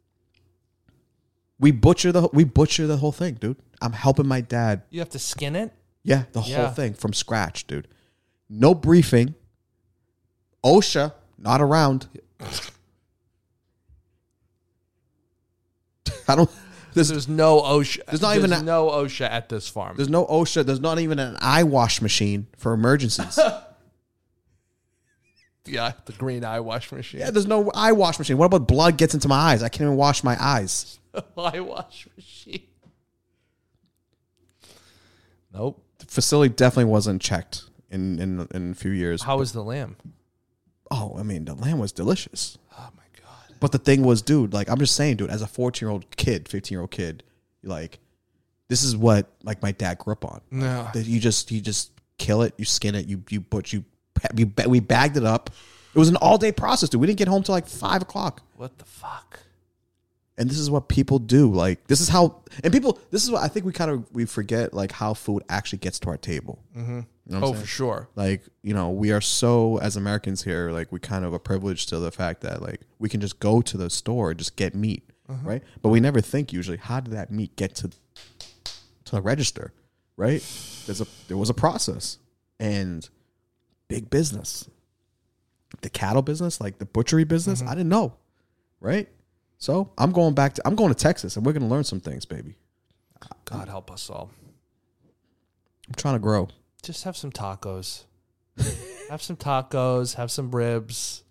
we butcher the we butcher the whole thing, dude. I'm helping my dad. You have to skin it. Yeah, the Yeah. whole thing from scratch, dude. No briefing. OSHA not around. I don't there's There's no OSHA. There's not even a- no OSHA at this farm. There's no OSHA. There's not even an eye wash machine for emergencies. yeah, the green eye wash machine. yeah, there's no eye wash machine. What about blood gets into my eyes? I can't even wash my eyes. eye wash machine. Nope. The facility definitely wasn't checked in in, in a few years. How was the lamb? Oh, I mean, the lamb was delicious. Oh my god. But the thing was, dude, like I'm just saying, dude, as a 14 year old kid, 15 year old kid, you're like, this is what like my dad grew up on. No. That you just you just kill it, you skin it, you you but you ba- we bagged it up. It was an all day process, dude. We didn't get home till like five o'clock. What the fuck? and this is what people do like this is how and people this is what i think we kind of we forget like how food actually gets to our table mm-hmm. you know Oh, for sure. like you know we are so as americans here like we kind of are privileged to the fact that like we can just go to the store and just get meat right but we never think usually how did that meat get to to the register right there's a there was a process and big business the cattle business like the butchery business i didn't know right so i'm going back to i'm going to texas and we're going to learn some things baby God help us all. i'm trying to grow Just have some tacos. have some tacos. Have some ribs.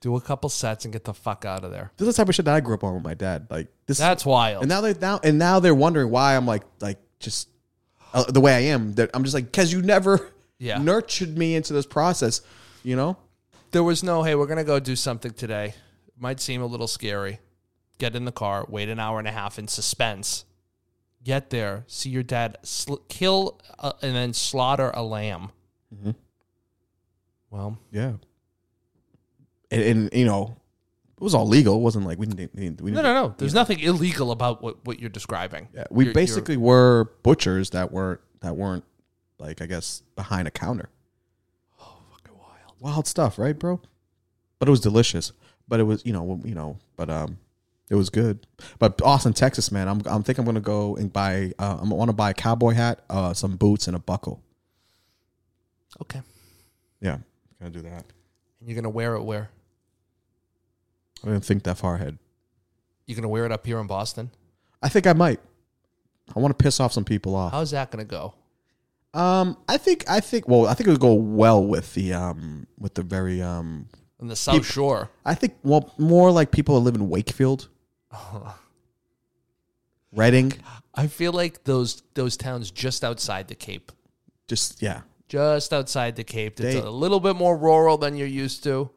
Do a couple sets and get the fuck out of there. this is the type of shit that i grew up on with my dad like this That's wild. and now they're now and now they're wondering why i'm like like just uh, the way I am. That I'm just like because you never Yeah. nurtured me into this process. You know, There was no, hey, we're going to go do something today. Might seem a little scary. Get in the car, wait an hour and a half in suspense. Get there, see your dad sl- kill uh, and then slaughter a lamb. Mm-hmm. Well, yeah. And, and you know, it was all legal. It wasn't like we didn't. We didn't no, no, no. There's nothing illegal about what, what you're describing. Yeah, we You're- basically were butchers that weren't that weren't like I guess behind a counter. you're fucking wild. Wild stuff, right, bro? But it was delicious. But it was you know you know but um it was good. But Austin, Texas, man, I'm I'm think I'm gonna go and buy. Uh, I want to buy a cowboy hat, uh, some boots, and a buckle. Okay. Yeah, gonna do that. And you're going to wear it where? I didn't think that far ahead. You're going to wear it up here in Boston? I think I might. I want to piss off some people off. How's that going to go? Um, I think I think well, I think it would go well with the um with the very um On the South Shore. I think well more like people who live in Wakefield, Reading, I feel like those those towns just outside the Cape. just yeah. Just outside the Cape. It's They- a little bit more rural than you're used to.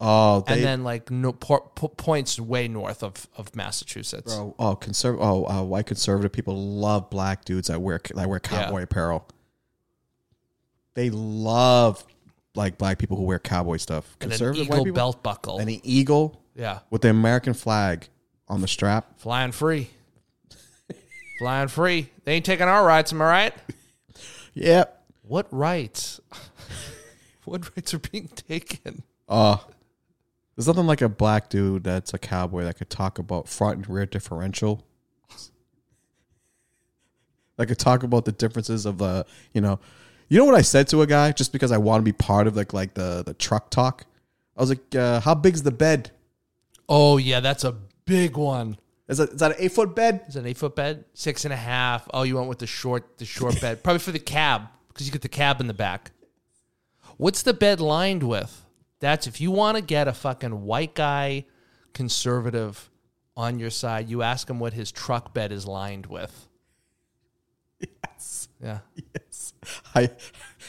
Oh, they, and then like no, po- po- points way north of, of Massachusetts. bro, oh, conserv- oh, uh, white conservative people love black dudes that wear that wear cowboy apparel. They love like black people who wear cowboy stuff. and an Conservative white eagle people belt buckle. and an eagle yeah, with the American flag on the strap. flying free, flying free. They ain't taking our rights. Am I right? Yep. What rights? what rights are being taken? Uh there's nothing like a black dude that's a cowboy that could talk about front and rear differential. That could talk about the differences of the, you know, you know what I said to a guy just because I want to be part of like like the the truck talk. I was like, uh, "How big's the bed? Oh yeah, that's a big one. Is that is that an eight foot bed? Is that an eight foot bed? Six and a half. Oh, you went with the short the short bed. Probably for the cab because you get the cab in the back. What's the bed lined with? That's if you want to get a fucking white guy conservative on your side, you ask him what his truck bed is lined with. Yes, Yeah. yes. I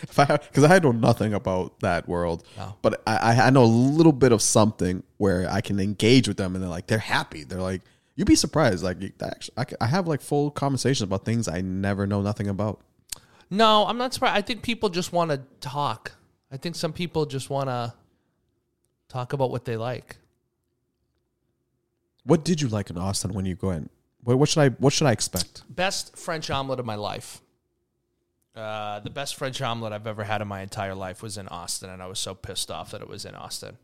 if I because I know nothing about that world, No. but I I- know a little bit of something where I can engage with them and they're like they're happy. They're like you'd be surprised. Like actually, I, I have like full conversations about things I never know nothing about. No, I'm not surprised. I think people just want to talk. I think some people just want to talk about what they like. What did you like in Austin when you go in? What, what should I what should I expect? best French omelet of my life. Uh, the best French omelet I've ever had in my entire life was in Austin, and I was so pissed off that it was in Austin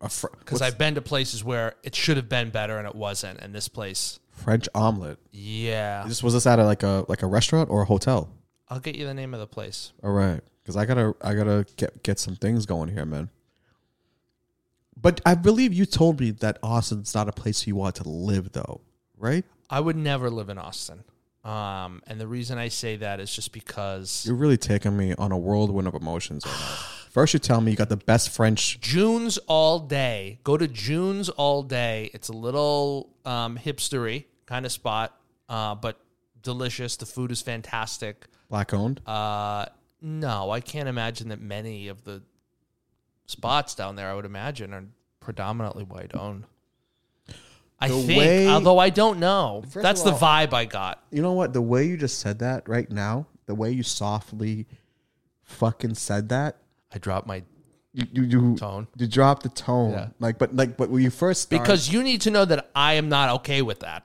A fr- because I've been to places where it should have been better and it wasn't. And this place, French omelet. yeah, This was this at a, like a like a restaurant or a hotel? I'll get you the name of the place. All right, because I gotta I gotta get get some things going here, man. But I believe you told me that Austin's not a place you want to live, though, right? I would never live in Austin, um, and the reason I say that is just because You're really taking me on a whirlwind of emotions right now. First, you tell me you got the best French. June's all day. Go to June's all day. It's a little um, hipstery kind of spot, uh, but delicious. The food is fantastic. Black owned. Uh, no, I can't imagine that many of the spots down there. I would imagine are predominantly white owned. I The think, way- although I don't know. First That's of the all- vibe I got. You know what? The way you just said that right now, the way you softly fucking said that, I dropped my you you you, tone you dropped the tone. Yeah. Like, but like, but when you first started, because you need to know that I am not okay with that.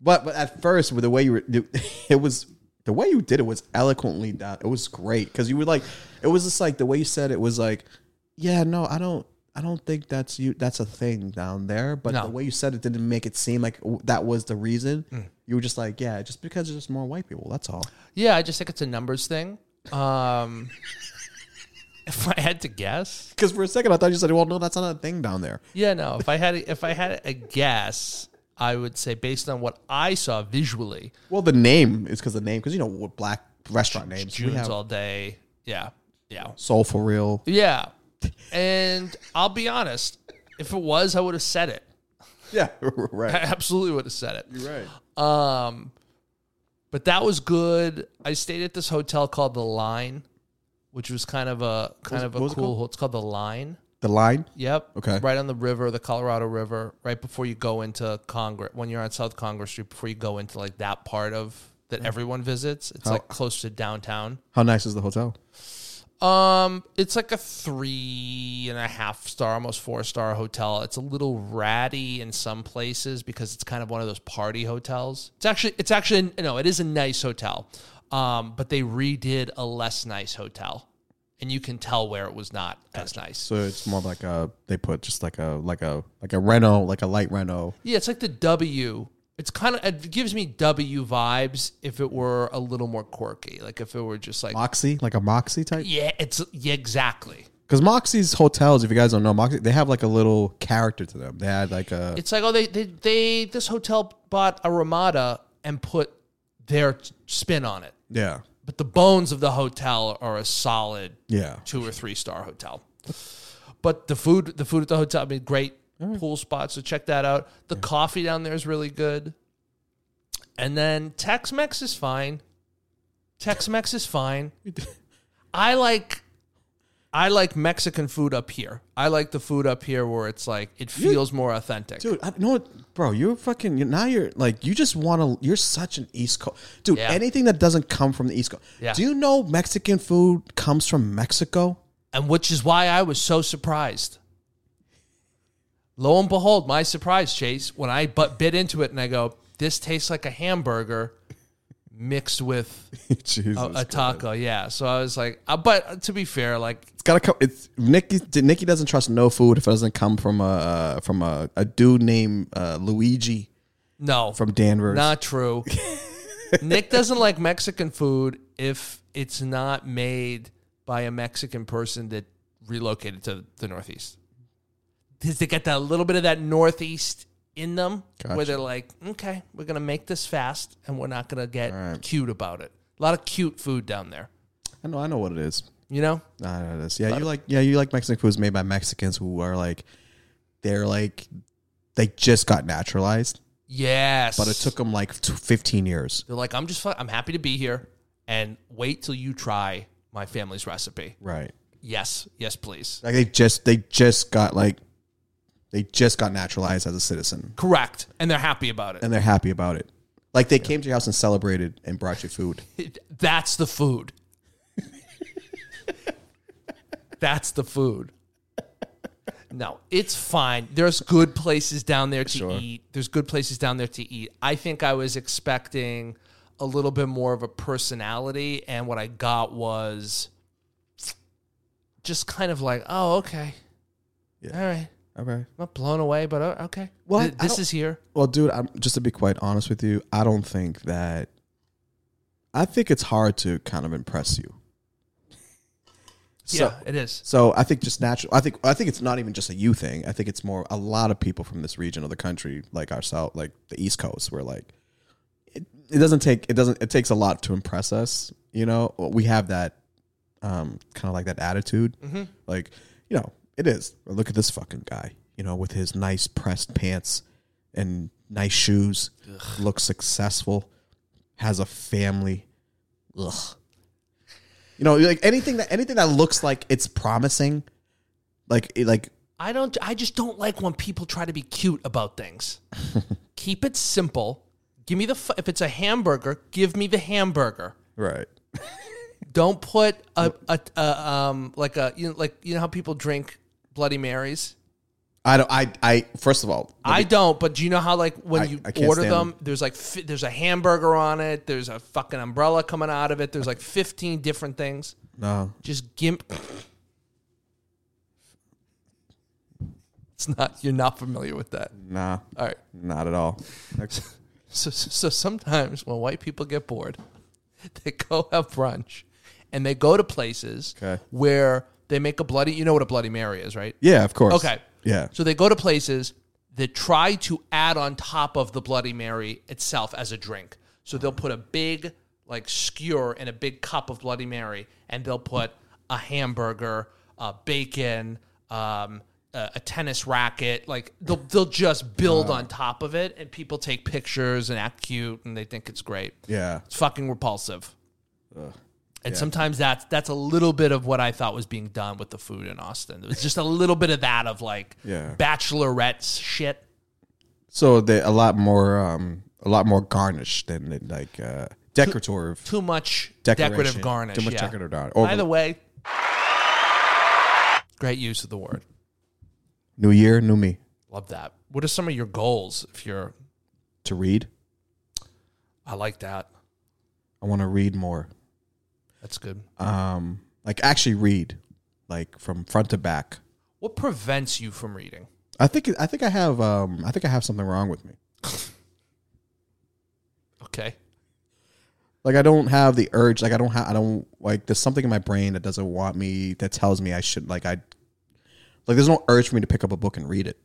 But but at first, with the way you were, it was the way you did it was eloquently done. It was great because you were like, it was just like the way you said it was like, yeah, no, I don't, I don't think that's you. That's a thing down there. But No. the way you said it didn't make it seem like that was the reason. Mm. You were just like, yeah, just because there's just more white people. That's all. Yeah, I just think it's a numbers thing. Um, if I had to guess, Because for a second, I thought you said, well, no, that's not a thing down there. yeah, no. If I had if I had a guess, I would say based on what I saw visually, Well, the name is because the name, because you know what black restaurant names we June's have. all day. Yeah, yeah, Soul for real. yeah. And I'll be honest, if it was, I would have said it. Yeah, right. I absolutely would have said it. You're right. Um, But that was good. I stayed at this hotel called the Line, which was kind of a kind was- of a was it cool. It's called the Line. The line. Yep. Okay. Right on the river, the Colorado River, right before you go into Congress. When you're on South Congress Street, before you go into like that part of that everyone visits, it's How- like close to downtown. How nice is the hotel? Um, it's like a three and a half star, almost four star hotel. It's a little ratty in some places because it's kind of one of those party hotels. It's actually, it's actually, no, it is a nice hotel. Um, but they redid a less nice hotel, and you can tell where it was not as nice. So it's more like a they put just like a like a like a reno like a light reno. Yeah, it's like the W. It's kind of it gives me W vibes if it were a little more quirky, like if it were just like Moxy, like a Moxy type. yeah, it's yeah, exactly. Because Moxy's hotels, if you guys don't know, Moxy they have like a little character to them. They had like a It's like oh they they, they this hotel bought a Ramada and put their spin on it, yeah but the bones of the hotel are a solid yeah. two or three star hotel. But the food, the food at the hotel, I mean, great Mm. pool spot. So check that out. The coffee down there is really good. And then Tex Mex is fine. Tex Mex is fine. I like, I like Mexican food up here. I like the food up here where it's like it feels more authentic. Dude, I know what, bro. You're fucking. You're, now you're like you just want to. You're such an East Coast dude. Yeah. Anything that doesn't come from the East Coast. Yeah. Do you know Mexican food comes from Mexico? and which is why I was so surprised. Lo and behold, my surprise, Chase, when I but bit into it and I go, this tastes like a hamburger mixed with Jesus, a, a taco. Yeah. So I was like, uh, but to be fair, like, It's gotta come. It's Nicky. Nicky doesn't trust no food if it doesn't come from a uh, from a, a dude named uh, Luigi no, from Danvers. not true. Nick doesn't like Mexican food if it's not made by a Mexican person that relocated to the Northeast. Because they get that little bit of that Northeast in them where they're like, okay, we're going to make this fast and we're not going to get right. cute about it. A lot of cute food down there, I know. I know what it is. you know? I know this. Yeah, you like. Yeah, you like Mexican foods made by Mexicans who are like, they're like, they just got naturalized, Yes. but it took them like fifteen years. They're like, I'm just, I'm happy to be here and wait till you try my family's recipe. Right. Yes. Yes, please. Like they just they just got like they just got naturalized as a citizen Correct. And they're happy about it. and they're happy about it. Like they came to your house and celebrated and brought you food. That's the food. That's the food. No, it's fine. There's good places down there to Sure. eat. There's good places down there to eat. I think I was expecting a little bit more of a personality, and what I got was just kind of like, oh, okay. Yeah. All right. Okay. I'm not blown away, but uh, okay. Well, Th- I this don't- is here. Well, dude, I'm just to be quite honest with you, I don't think that I think it's hard to kind of impress you. So, yeah, it is. So I think just natural. I think I think it's not even just a you thing. I think it's more a lot of people from this region of the country, like ourselves, like the East Coast, where like it, it doesn't take it doesn't it takes a lot to impress us. You know, we have that um kind of like that attitude. Like you know, it is. Look at this fucking guy. You know, with his nice pressed pants and nice shoes, looks successful, has a family. Ugh. You know, like anything that anything that looks like it's promising, like like I don't. I just don't like when people try to be cute about things. Keep it simple. Give me the. If it's a hamburger, give me the hamburger. right. Don't put a, a, a um like a you know like you know how people drink Bloody Marys. I don't. I I first of all, I don't, but do you know how like when I- you I can't order stand them, there's like fi- there's a hamburger on it, there's a fucking umbrella coming out of it, there's like 15 different things. no. Just gimp. It's not. You're not familiar with that. Nah, All right. not at all. So, so, so sometimes when white people get bored, they go have brunch, and they go to places Okay. where they make a bloody. You know what a Bloody Mary is, right? Yeah, of course. Okay. Yeah. So they go to places that try to add on top of the Bloody Mary itself as a drink. So they'll put a big like skewer in a big cup of Bloody Mary, and they'll put a hamburger, uh, bacon, um, a, a tennis racket. Like they'll they'll just build on top of it, and people take pictures and act cute, and they think it's great. Yeah. It's fucking repulsive. And sometimes that's that's a little bit of what I thought was being done with the food in Austin. It was just a little bit of that of like Yeah. bachelorette shit. So they a lot more um a lot more garnish than like uh decorative Too much decorative garnish. Too much yeah. decorative garnish. Over- By the way, great use of the word. New year, new me. Love that. What are some of your goals if you're To read. I like that. I want to read more. That's good. Um like actually read like from front to back. What prevents you from reading? I think I think I have um I think I have something wrong with me. Okay. Like I don't have the urge. Like I don't have. I don't like. There's something in my brain that doesn't want me. That tells me I should. Like I. Like there's no urge for me to pick up a book and read it.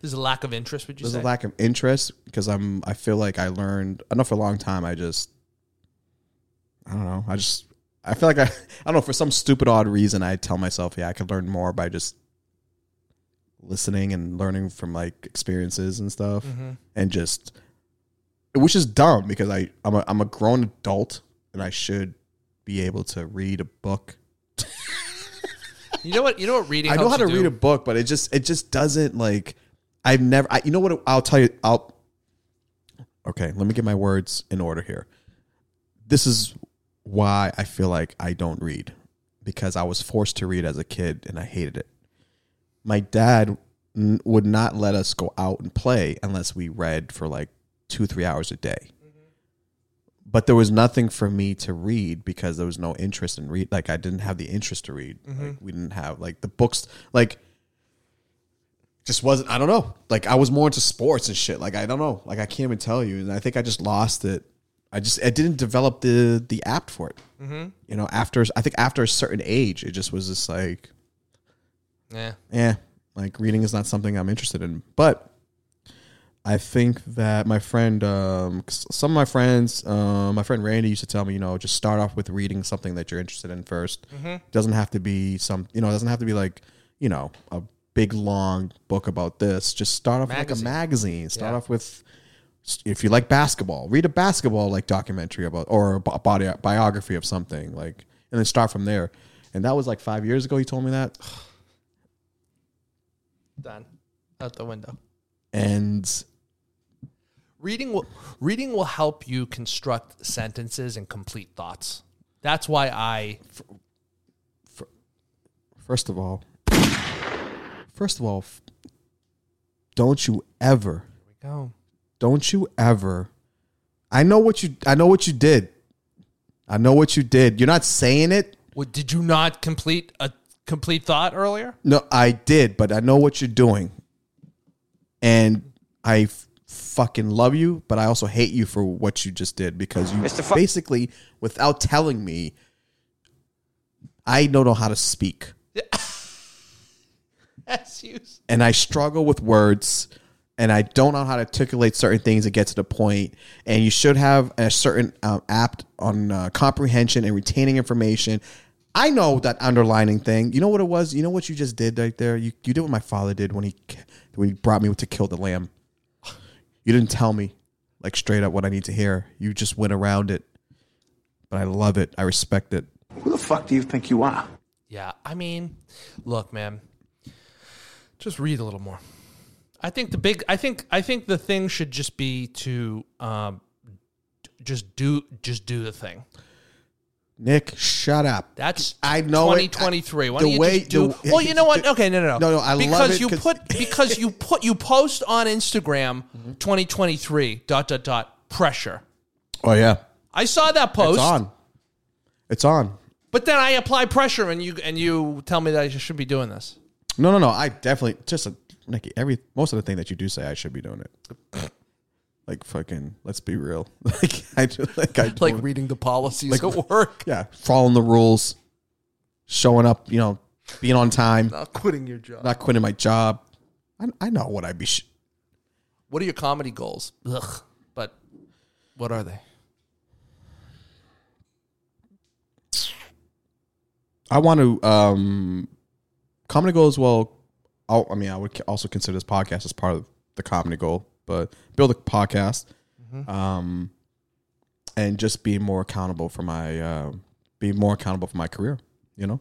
There's a lack of interest, would you There's say? a lack of interest because I'm. I feel like I learned enough for a long time. I just. I don't know. I just. I feel like I. I don't know. For some stupid odd reason, I tell myself, yeah, I could learn more by just listening and learning from like experiences and stuff, mm-hmm. and just. Which is dumb because I I'm a I'm a grown adult and I should be able to read a book. you know what? You know what reading I know how to you read a book, but it just it just doesn't like I've never I, you know what I'll tell you I'll Okay, let me get my words in order here. This is why I feel like I don't read because I was forced to read as a kid and I hated it. My dad n- would not let us go out and play unless we read for like 2 3 hours a day. Mm-hmm. But there was nothing for me to read because there was no interest in read. Like I didn't have the interest to read. Mm-hmm. Like we didn't have like the books. Like just wasn't. I don't know. Like I was more into sports and shit. Like I don't know. Like I can't even tell you. And I think I just lost it. I just I didn't develop the the apt for it. Mm-hmm. You know, after I think after a certain age, it just was just like, Yeah. yeah, like reading is not something I'm interested in. But I think that my friend, um, some of my friends, um, my friend Randy used to tell me, you know, just start off with reading something that you're interested in 1st Doesn't have to be some, you know, it doesn't have to be like, you know, a big long book about this. Just start off with like a Magazine. magazine. Start Yeah. off with, if you like basketball, read a basketball like documentary about or a body biography of something like, and then start from there. And that was like five years ago. He told me that, Done. Out the window. and Reading will reading will help you construct sentences and complete thoughts. That's why I First of all, first of all, don't you ever, Here we go. Don't you ever. I know what you. I know what you did. I know what you did. You're not saying it. What did you not complete a complete thought earlier? No, I did, but I know what you're doing, and I f- fucking love you, but I also hate you for what you just did because you basically, without telling me, I don't know how to speak. Yes, you. and I struggle with words and I don't know how to articulate certain things and get to the point. And you should have a certain um, apt on uh, comprehension and retaining information. I know that underlining thing. You know what it was? You know what you just did right there? You, you did what my father did when he when he brought me to kill the lamb. You didn't tell me like straight up what I need to hear. You just went around it. But I love it. I respect it. Who the fuck do you think you are? Yeah, I mean, look, man, just read a little more. I think the big, I think, I think the thing should just be to um, just do, just do the thing. Nick, shut up. That's I know it. 2023. Why The don't you way- do? the- well, you know what? Okay, no, no, no, No, no, I love because it you put because you put you post on Instagram Mm-hmm. 2023 dot dot dot pressure. Oh yeah. I saw that post, It's on. It's on. but then I apply pressure, and you and you tell me that I should be doing this. No, no, no. I definitely just a, Nicky. Every most of the thing that you do say, I should be doing it. Like fucking. Let's be real. Like I just like I Like reading the policies Like- at work, yeah, following the rules, showing up. You know, being on time, not quitting your job. not quitting my job. I, I know what I'd be. Sh- What are your comedy goals? Ugh. But what are they? I want to. um Comedy goals. well. I'll, I mean, I would also consider this podcast as part of the comedy goal, but build a podcast, um, and just be more accountable for my, uh, be more accountable for my career, you know,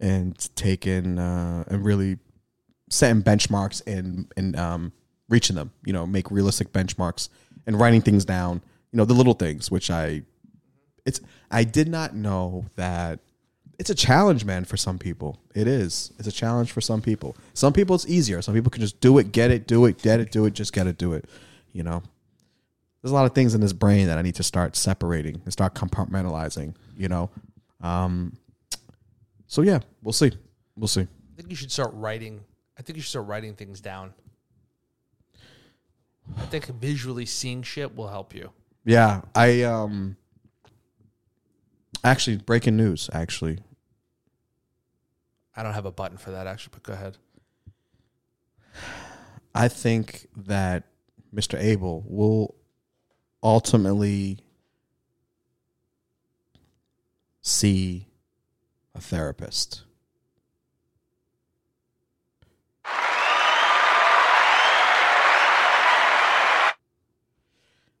and taking uh, and really setting benchmarks and and um, reaching them, you know, make realistic benchmarks and writing things down, you know, the little things, which I, it's I did not know that it's a challenge, man, for some people. It is. It's a challenge for some people. Some people it's easier. Some people can just do it, get it, do it, get it, do it, just get it, do it. You know? There's a lot of things in this brain that I need to start separating and start compartmentalizing, you know? Um so yeah, we'll see. We'll see. I think you should start writing. I think you should start writing things down. I think visually seeing shit will help you. Yeah, I um actually breaking news actually. I don't have a button for that actually, but go ahead. I think that Mr. Abel will ultimately see a therapist.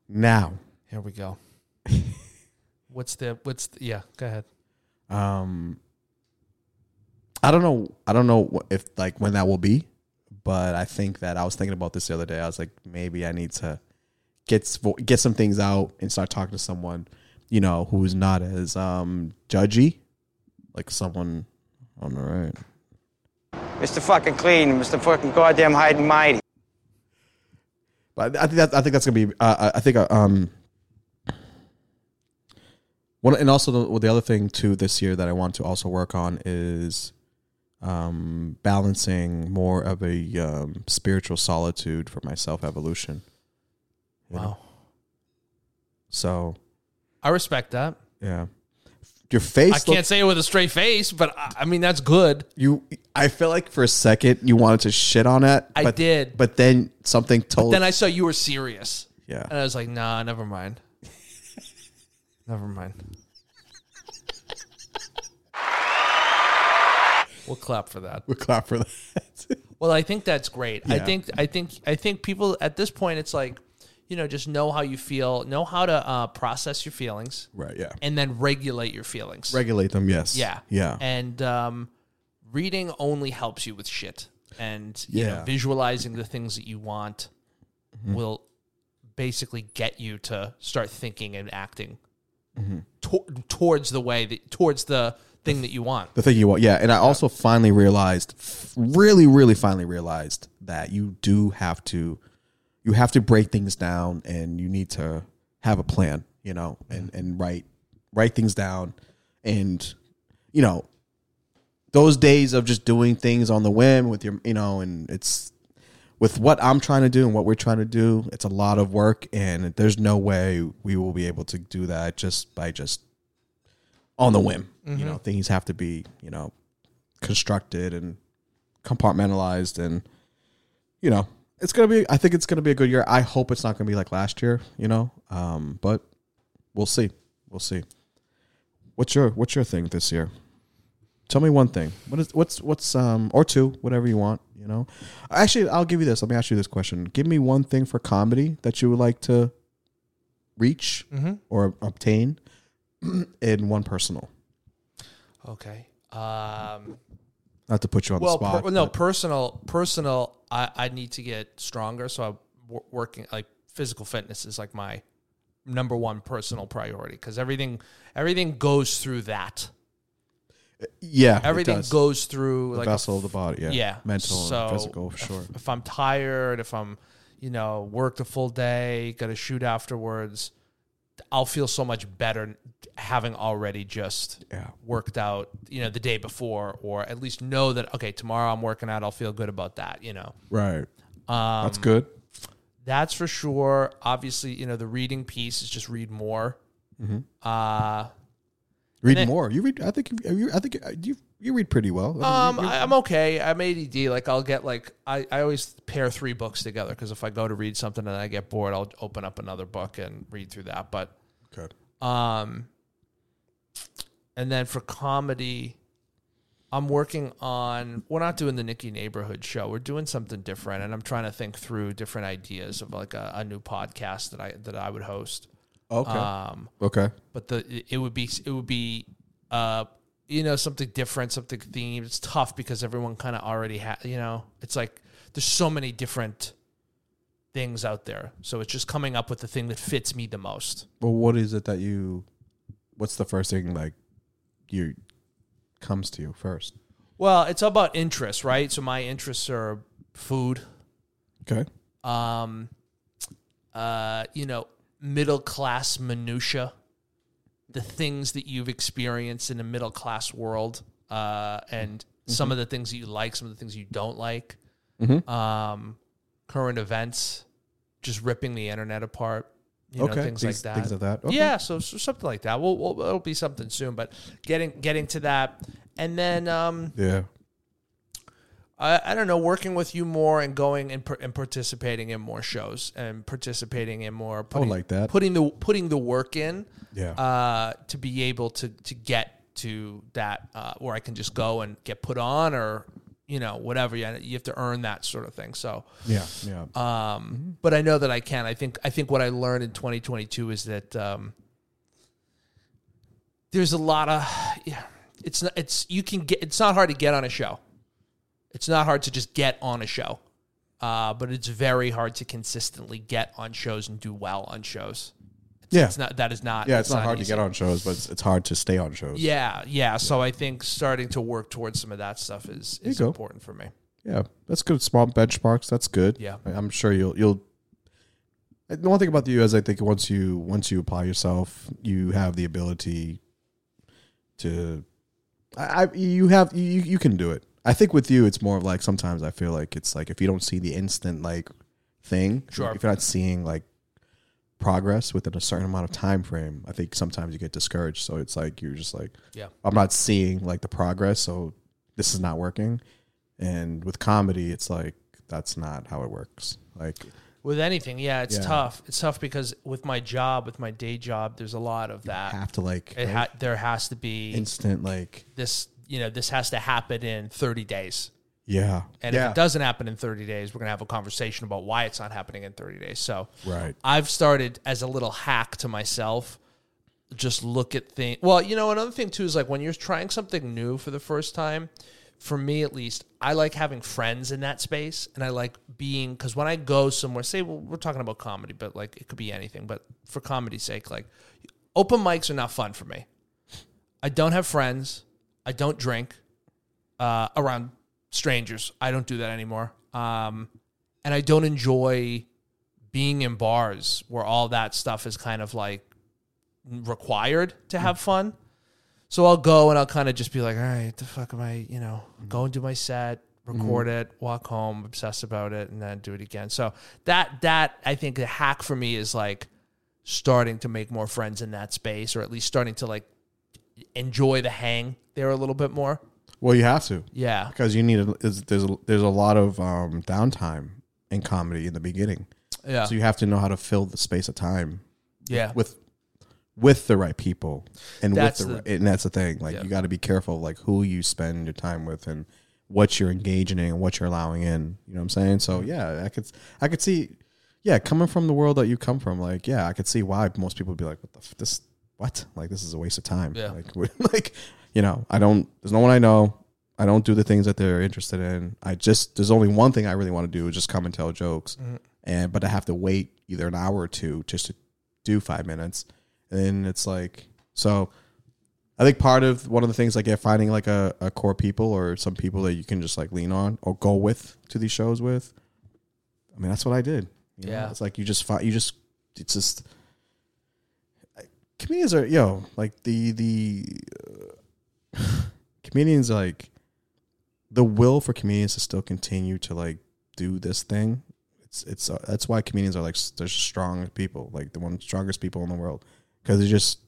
Now, Here we go. what's the what's the, yeah, go ahead. um I don't know I don't know if like when that will be, but I think that I was thinking about this the other day. I was like maybe I need to get get some things out and start talking to someone, you know, who's not as um judgy, like someone on the right. Mr. fucking clean, Mr. fucking goddamn hide and mighty. But I think that I think that's gonna be. Uh, I think uh, um. One and also the, the other thing too this year that I want to also work on is, um, balancing more of a um, spiritual solitude for my self evolution. Wow. So I respect that. yeah, your face. I can't say it with a straight face, but I, I mean that's good. you. I feel like for a second you wanted to shit on it. I but, did. but then something told. Then I saw you were serious. yeah. And I was like, nah, never mind. never mind. We'll clap for that. We'll clap for that. Well, I think that's great. I think I think I think people at this point it's like, you know, just know how you feel, know how to uh, process your feelings, right. Yeah. and then regulate your feelings. Regulate them. Yes. yeah, Yeah. And um, reading only helps you with shit, and you know, Yeah. visualizing the things that you want Mm-hmm. will basically get you to start thinking and acting Mm-hmm. to- towards the way that towards the thing that you want. The thing you want, yeah. And I also finally realized, really, really finally realized that you do have to, you have to break things down, and you need to have a plan, you know, and mm-hmm. and write write things down, and you know, those days of just doing things on the whim with your, you know, and it's with what I'm trying to do and what we're trying to do, it's a lot of work, and there's no way we will be able to do that just by just on the whim. You know, things have to be, you know, constructed and compartmentalized and you know, it's gonna be I think it's gonna be a good year. I hope it's not gonna be like last year, you know. Um, but we'll see. We'll see. What's your what's your thing this year? Tell me one thing. What is what's what's um or two, whatever you want, you know. Actually, I'll give you this. Let me ask you this question. Give me one thing for comedy that you would like to reach or obtain and one personal. Okay. Um, Not to put you on well, the spot. per- no, but- personal, personal. I, I need to get stronger, so I'm w- working like physical fitness is like my number one personal priority because everything, everything goes through that. yeah, it Everything goes through the like a vessel of the body. Yeah, yeah, mental So and physical for sure. If, if I'm tired, if I'm, you know, worked a full day, got to shoot afterwards, I'll feel so much better having already just Yeah. worked out, you know, the day before, or at least know that okay, tomorrow I'm working out. I'll feel good about that. You know, Right, um, that's good. that's for sure. Obviously, you know, the reading piece is just read more. Mm-hmm. Uh, Read then- more. You read. I think. You, you- I think you you read pretty well. Um, I, I'm okay. I'm ADD. Like I'll get like I, I always pair three books together because if I go to read something and I get bored, I'll open up another book and read through that. But Good. um, and then for comedy, I'm working on. We're not doing the Nicky Neighborhood show. We're doing something different, and I'm trying to think through different ideas of like a, a new podcast that I that I would host. Okay. Um, okay. but the it would be it would be uh you know something different, something themed. It's tough because everyone kind of already has. You know, it's like there's so many different things out there. So it's just coming up with the thing that fits me the most. Well, what is it that you? What's the first thing like you comes to you first? Well, it's all about interests, right? So my interests are food, Okay. um, uh, you know, middle class minutia, the things that you've experienced in a middle class world, uh, and some of the things that you like, some of the things you don't like, um, current events, just ripping the internet apart, you know, okay. things things, like that. Things like that. Okay. Yeah, so, so something like that. We'll, we'll it'll be something soon, but getting getting to that, and then um, Yeah. I, I don't know, working with you more and going and, par- and participating in more shows and participating in more. Putting, like that. Putting the putting the work in, Yeah. uh, to be able to to get to that uh, where I can just go and get put on or you know whatever. You you have to earn that sort of thing. So, yeah. Yeah. um, but I know that I can. I think I think what I learned in 2022 is that um, there's a lot of yeah. It's not, it's you can get. It's not hard to get on a show. It's not hard to just get on a show, uh, but it's very hard to consistently get on shows and do well on shows. Yeah. it's not. That is not. yeah. It's, not, hard easy. to get on shows, but it's, it's hard to stay on shows. Yeah, yeah. So I think starting to work towards some of that stuff is is important for me. Yeah, that's good. Small benchmarks. That's good. Yeah. I'm sure you'll you'll. The one thing about you is I think once you once you apply yourself, you have the ability to. I, I you have you you can do it. I think with you, it's more of like sometimes I feel like it's like if you don't see the instant like thing, Sure. if you're not seeing like progress within a certain amount of time frame, I think sometimes you get discouraged. So it's like you're just like, Yeah. I'm not seeing like the progress, so this is not working. And with comedy, it's like that's not how it works. Like, With anything, yeah, it's Yeah. tough. It's tough because with my job, with my day job, there's a lot of I that. have to like It ha- there has to be instant like this. You know, this has to happen in 30 days. Yeah, And yeah, if it doesn't happen in 30 days, we're gonna have a conversation about why it's not happening in 30 days. So right, I've started as a little hack to myself. Just look at things. Well, you know, another thing too is like when you're trying something new for the first time. For me, at least, I like having friends in that space, and I like being because when I go somewhere, say well, we're talking about comedy, but like it could be anything. But for comedy's sake, like open mics are not fun for me. I don't have friends. I don't drink uh, around strangers. I don't do that anymore. Um, and I don't enjoy being in bars where all that stuff is kind of like required to mm. have fun. So I'll go and I'll kind of just be like, all right, the fuck am I, you know, mm. go and do my set, record mm. it, walk home, obsess about it, and then do it again. So that that I think the hack for me is like starting to make more friends in that space, or at least starting to like enjoy the hang there a little bit more. Well, you have to Yeah. because you need a, is- there's a, there's a lot of um, downtime in comedy in the beginning, Yeah. so you have to know how to fill the space of time yeah. with with the right people and That's with the, the- right, and that's the thing like Yeah. you got to be careful of, like who you spend your time with and what you're engaging in and what you're allowing in you know what i'm saying so yeah i could i could see yeah coming from the world that you come from like yeah i could see why most people would be like what the f- this what like this is a waste of time Yeah. like like you know i don't there's no one i know i don't do the things that they're interested in i just there's only one thing i really want to do is just come and tell jokes Mm-hmm. and but i have to wait either an hour or two just to do five minutes and it's like so i think part of one of the things like yeah finding like a, a core people or some people that you can just like lean on or go with to these shows with i mean that's what i did you know? Yeah. it's like you just find you just it's just comedians are yo like the the uh, comedians like the will for comedians to still continue to like do this thing it's it's uh, that's why comedians are like they're strong people like the one strongest people in the world because they just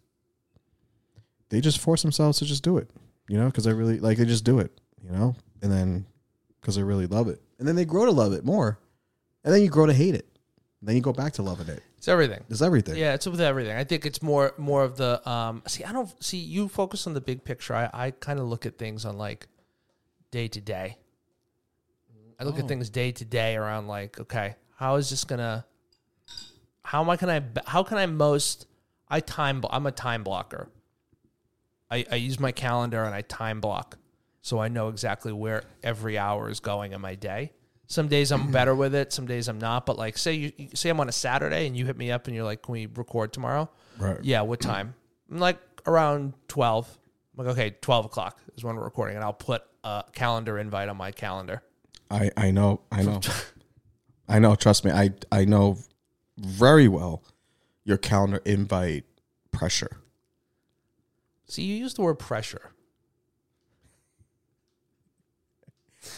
they just force themselves to just do it you know because they really like they just do it you know and then because they really love it and then they grow to love it more and then you grow to hate it then you go back to loving it It's everything. it's everything Yeah, it's with everything. I think it's more more of the um see I don't see you focus on the big picture. I, I kind of look at things on like day to day. I look at things day to day around like, okay, how is this gonna? How am I can I? How can I most? I time. I'm a time blocker. I, I use my calendar and I time block, so I know exactly where every hour is going in my day. Some days I'm mm-hmm. better with it. Some days I'm not. But like, say you you- say I'm on a Saturday and you hit me up and you're like, "Can we record tomorrow?" Right. Yeah. What time? I'm like around twelve. I'm like, okay, twelve o'clock is when we're recording, and I'll put a calendar invite on my calendar. I I know I know I know. Trust me, I I know very well your calendar invite pressure. See, you use the word pressure.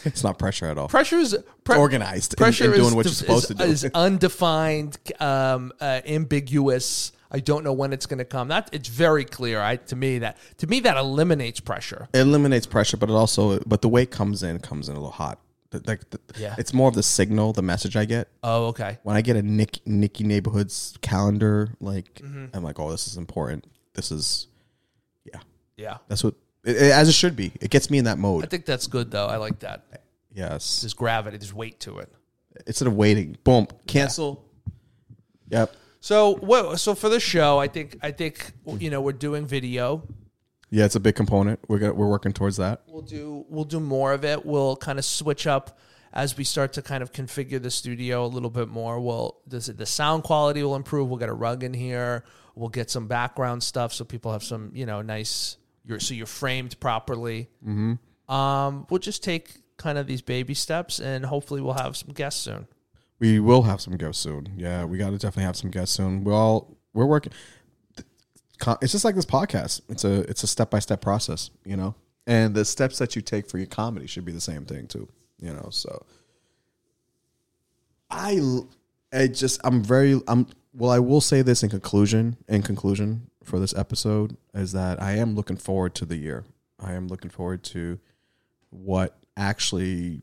It's not pressure at all. Pressure is pre- organized. Pressure and doing is, what you're supposed is, to do. is undefined, um, uh, ambiguous. I don't know when it's going to come. That it's very clear. I to me that to me that eliminates pressure. it eliminates pressure, but it also but the way it comes in comes in a little hot. Like the, Yeah. it's more of the signal, the message I get Oh, okay. when I get a Nick Nicky neighborhoods calendar. Like Mm-hmm. I'm like, oh, this is important. This is yeah, Yeah, that's what it, it- as it should be. It gets me in that mode. I mode. think that's good though. I like that. Yes, There's gravity. There's weight to it. instead of waiting, boom, cancel. Yep. So what? So for the show, I think I think you know we're doing video. Yeah, it's a big component. We're gonna, we're working towards that. We'll do we'll do more of it. We'll kind of switch up as we start to kind of configure the studio a little bit more. We'll this, the sound quality will improve. We'll get a rug in here. We'll get some background stuff so people have some you know nice. You're so you're framed properly. Mm-hmm. Um, we'll just take kind of these baby steps, and hopefully we'll have some guests soon. We will have some guests soon. Yeah, we got to definitely have some guests soon. We're all we're working. It's just like this podcast. It's a it's a step by step process, you know. And the steps that you take for your comedy should be the same thing too, you know. So I I just I'm very I'm well. I will say this in conclusion. In conclusion for this episode is that I am looking forward to the year. I am looking forward to what actually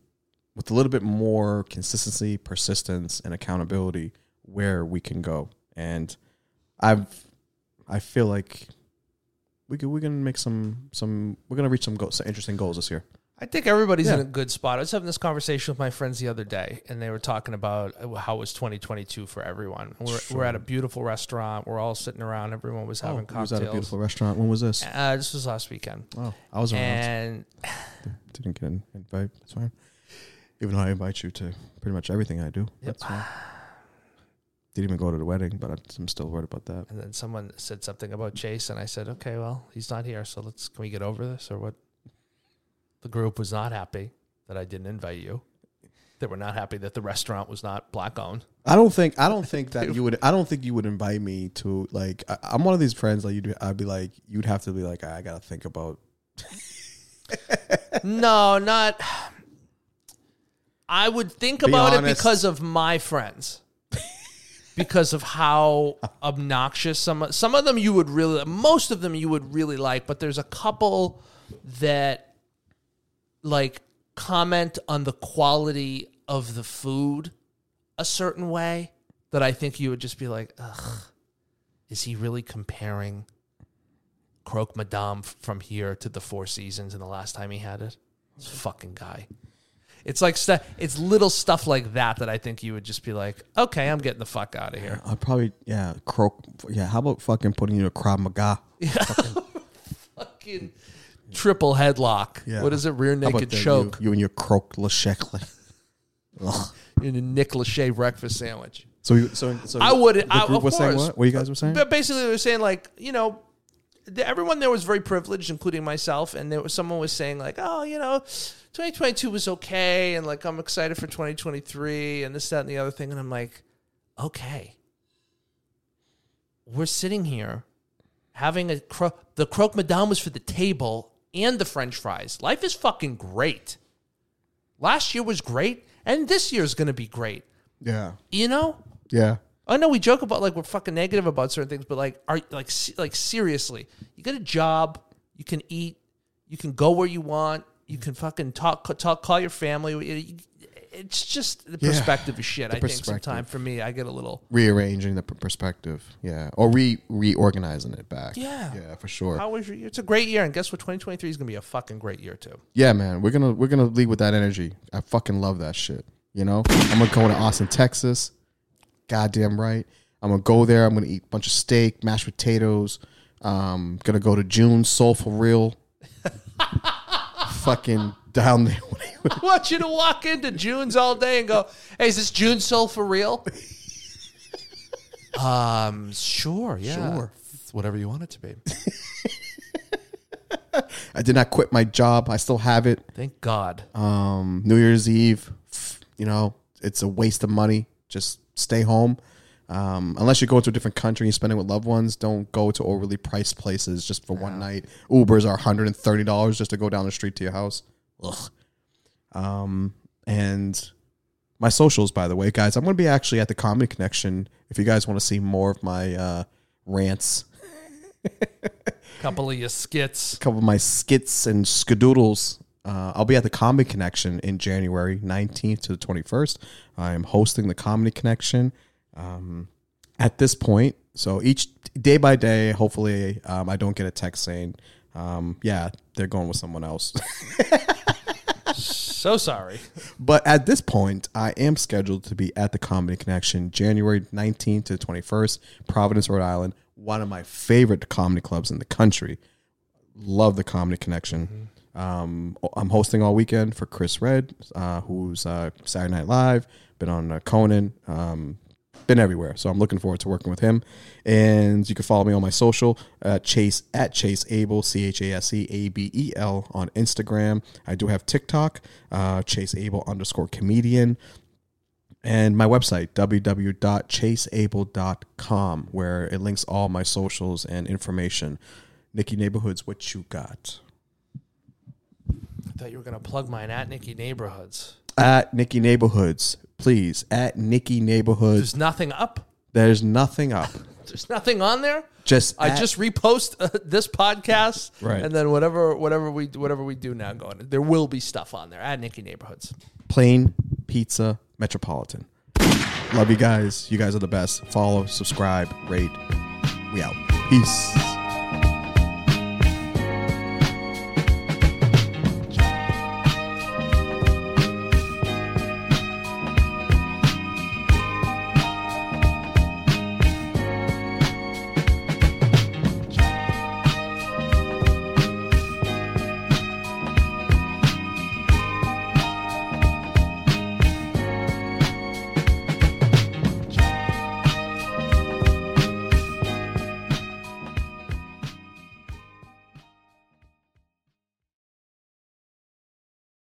with a little bit more consistency, persistence, and accountability, where we can go. And I've, I feel like we could, we're gonna make some some we're gonna reach some goals, some interesting goals this year. I think everybody's in a good spot. I was having this conversation with my friends the other day, and they were talking about how was 2022 for everyone. We're, we're at a beautiful restaurant. We're all sitting around. Everyone was having Oh, we was cocktails. at a beautiful restaurant. When was this? Uh, this was last weekend, Oh, I was around. and Didn't get an invite. That's fine. Even though I invite you to pretty much everything I do. That's fine. Didn't even go to the wedding, but I'm still worried about that. and then someone said something about Chase, and I said, "Okay, well, he's not here, so let's can we get over this or what?" The group was not happy that I didn't invite you. They were not happy that the restaurant was not black owned. I don't think I don't think that you would I don't think you would invite me to like I, I'm one of these friends like you'd I'd be like you'd have to be like I gotta think about No, not. I would think Be about it because of my friends. because of how obnoxious some some of them you would really most of them you would really like, but there's a couple that like comment on the quality of the food a certain way that I think you would just be like, ugh, is he really comparing Croque Madame from here to the Four Seasons and the last time he had it? This fucking guy. It's like stu- it's little stuff like that that I think you would just be like, okay, I'm getting the fuck out of here. I'd probably yeah croak yeah how about fucking putting you in a Krav Maga Fucking triple headlock. Yeah. What is it? Rear naked choke you, you and your croque le shecle in a Nick Lachey breakfast sandwich. so you, so so I would. the I, of was saying course. what what you guys were saying But basically, they were saying like, you know, the, everyone there was very privileged, including myself. And there was someone was saying like, oh, you know, 2022 was okay, and like I'm excited for 2023, and this, that, and the other thing. And I'm like, okay, we're sitting here having a cro- the croque madame was for the table and the French fries. Life is fucking great. Last year was great, and this year is gonna be great. yeah You know. yeah I know we joke about like we're fucking negative about certain things, but like, are like like seriously, you get a job, you can eat, you can go where you want, you can fucking talk, talk, call your family. It's just the Yeah, perspective of shit. I think sometimes for me, I get a little. rearranging the perspective, yeah, or re reorganizing it back. Yeah. yeah, for sure. How was your year? It's a great year, and guess what? 2023 is gonna be a fucking great year too. Yeah, man, we're gonna we're gonna lead with that energy. I fucking love that shit. You know, I'm gonna go to Austin, Texas. Goddamn right. I'm gonna go there. I'm gonna eat a bunch of steak, mashed potatoes. Um, gonna go to June Soul for Real. fucking down there. I want you to walk into June's all day and go, "Hey, is this June Soul for real?" um, sure, yeah, Sure. It's whatever you want it to be. I did not quit my job. I still have it. Thank God. Um, New Year's Eve, f- you know, it's a waste of money. Just stay home. Um, unless you're going to a different country and spending with loved ones, don't go to overly priced places just for one night. Ubers are $130 just to go down the street to your house. Ugh. Um, and my socials, by the way, guys, I'm going to be actually at the Comedy Connection. If you guys want to see more of my uh, rants, couple of your skits. A couple of my skits and skadoodles. Uh, I'll be at the Comedy Connection in January 19th to the 21st. I'm hosting the Comedy Connection um, at this point. So each day by day, hopefully, um, I don't get a text saying, um, yeah, they're going with someone else. So sorry. But at this point, I am scheduled to be at the Comedy Connection January 19th to 21st, Providence, Rhode Island, one of my favorite comedy clubs in the country. Love the Comedy Connection. Um, I'm hosting all weekend for Chris Redd, uh, who's uh, Saturday Night Live, been on uh, Conan, um, been everywhere. So I'm looking forward to working with him. And you can follow me on my social uh, Chase at Chase Abel C H A S E A B E L on Instagram. I do have TikTok, uh, Chase Abel underscore comedian, and my website www.chaseabel.com where it links all my socials and information. Nicky Neighborhoods, what you got? I thought you were gonna plug mine at Nicky Neighborhoods. At Nicky Neighborhoods, please. At Nicky Neighborhoods. There's nothing up. There's nothing up. There's nothing on there. Just I at- just repost uh, this podcast, Right. And then whatever, whatever we, whatever we do now, going, there will be stuff on there at Nicky Neighborhoods. plain pizza metropolitan. Love you guys. You guys are the best. Follow, subscribe, rate. We out. Peace.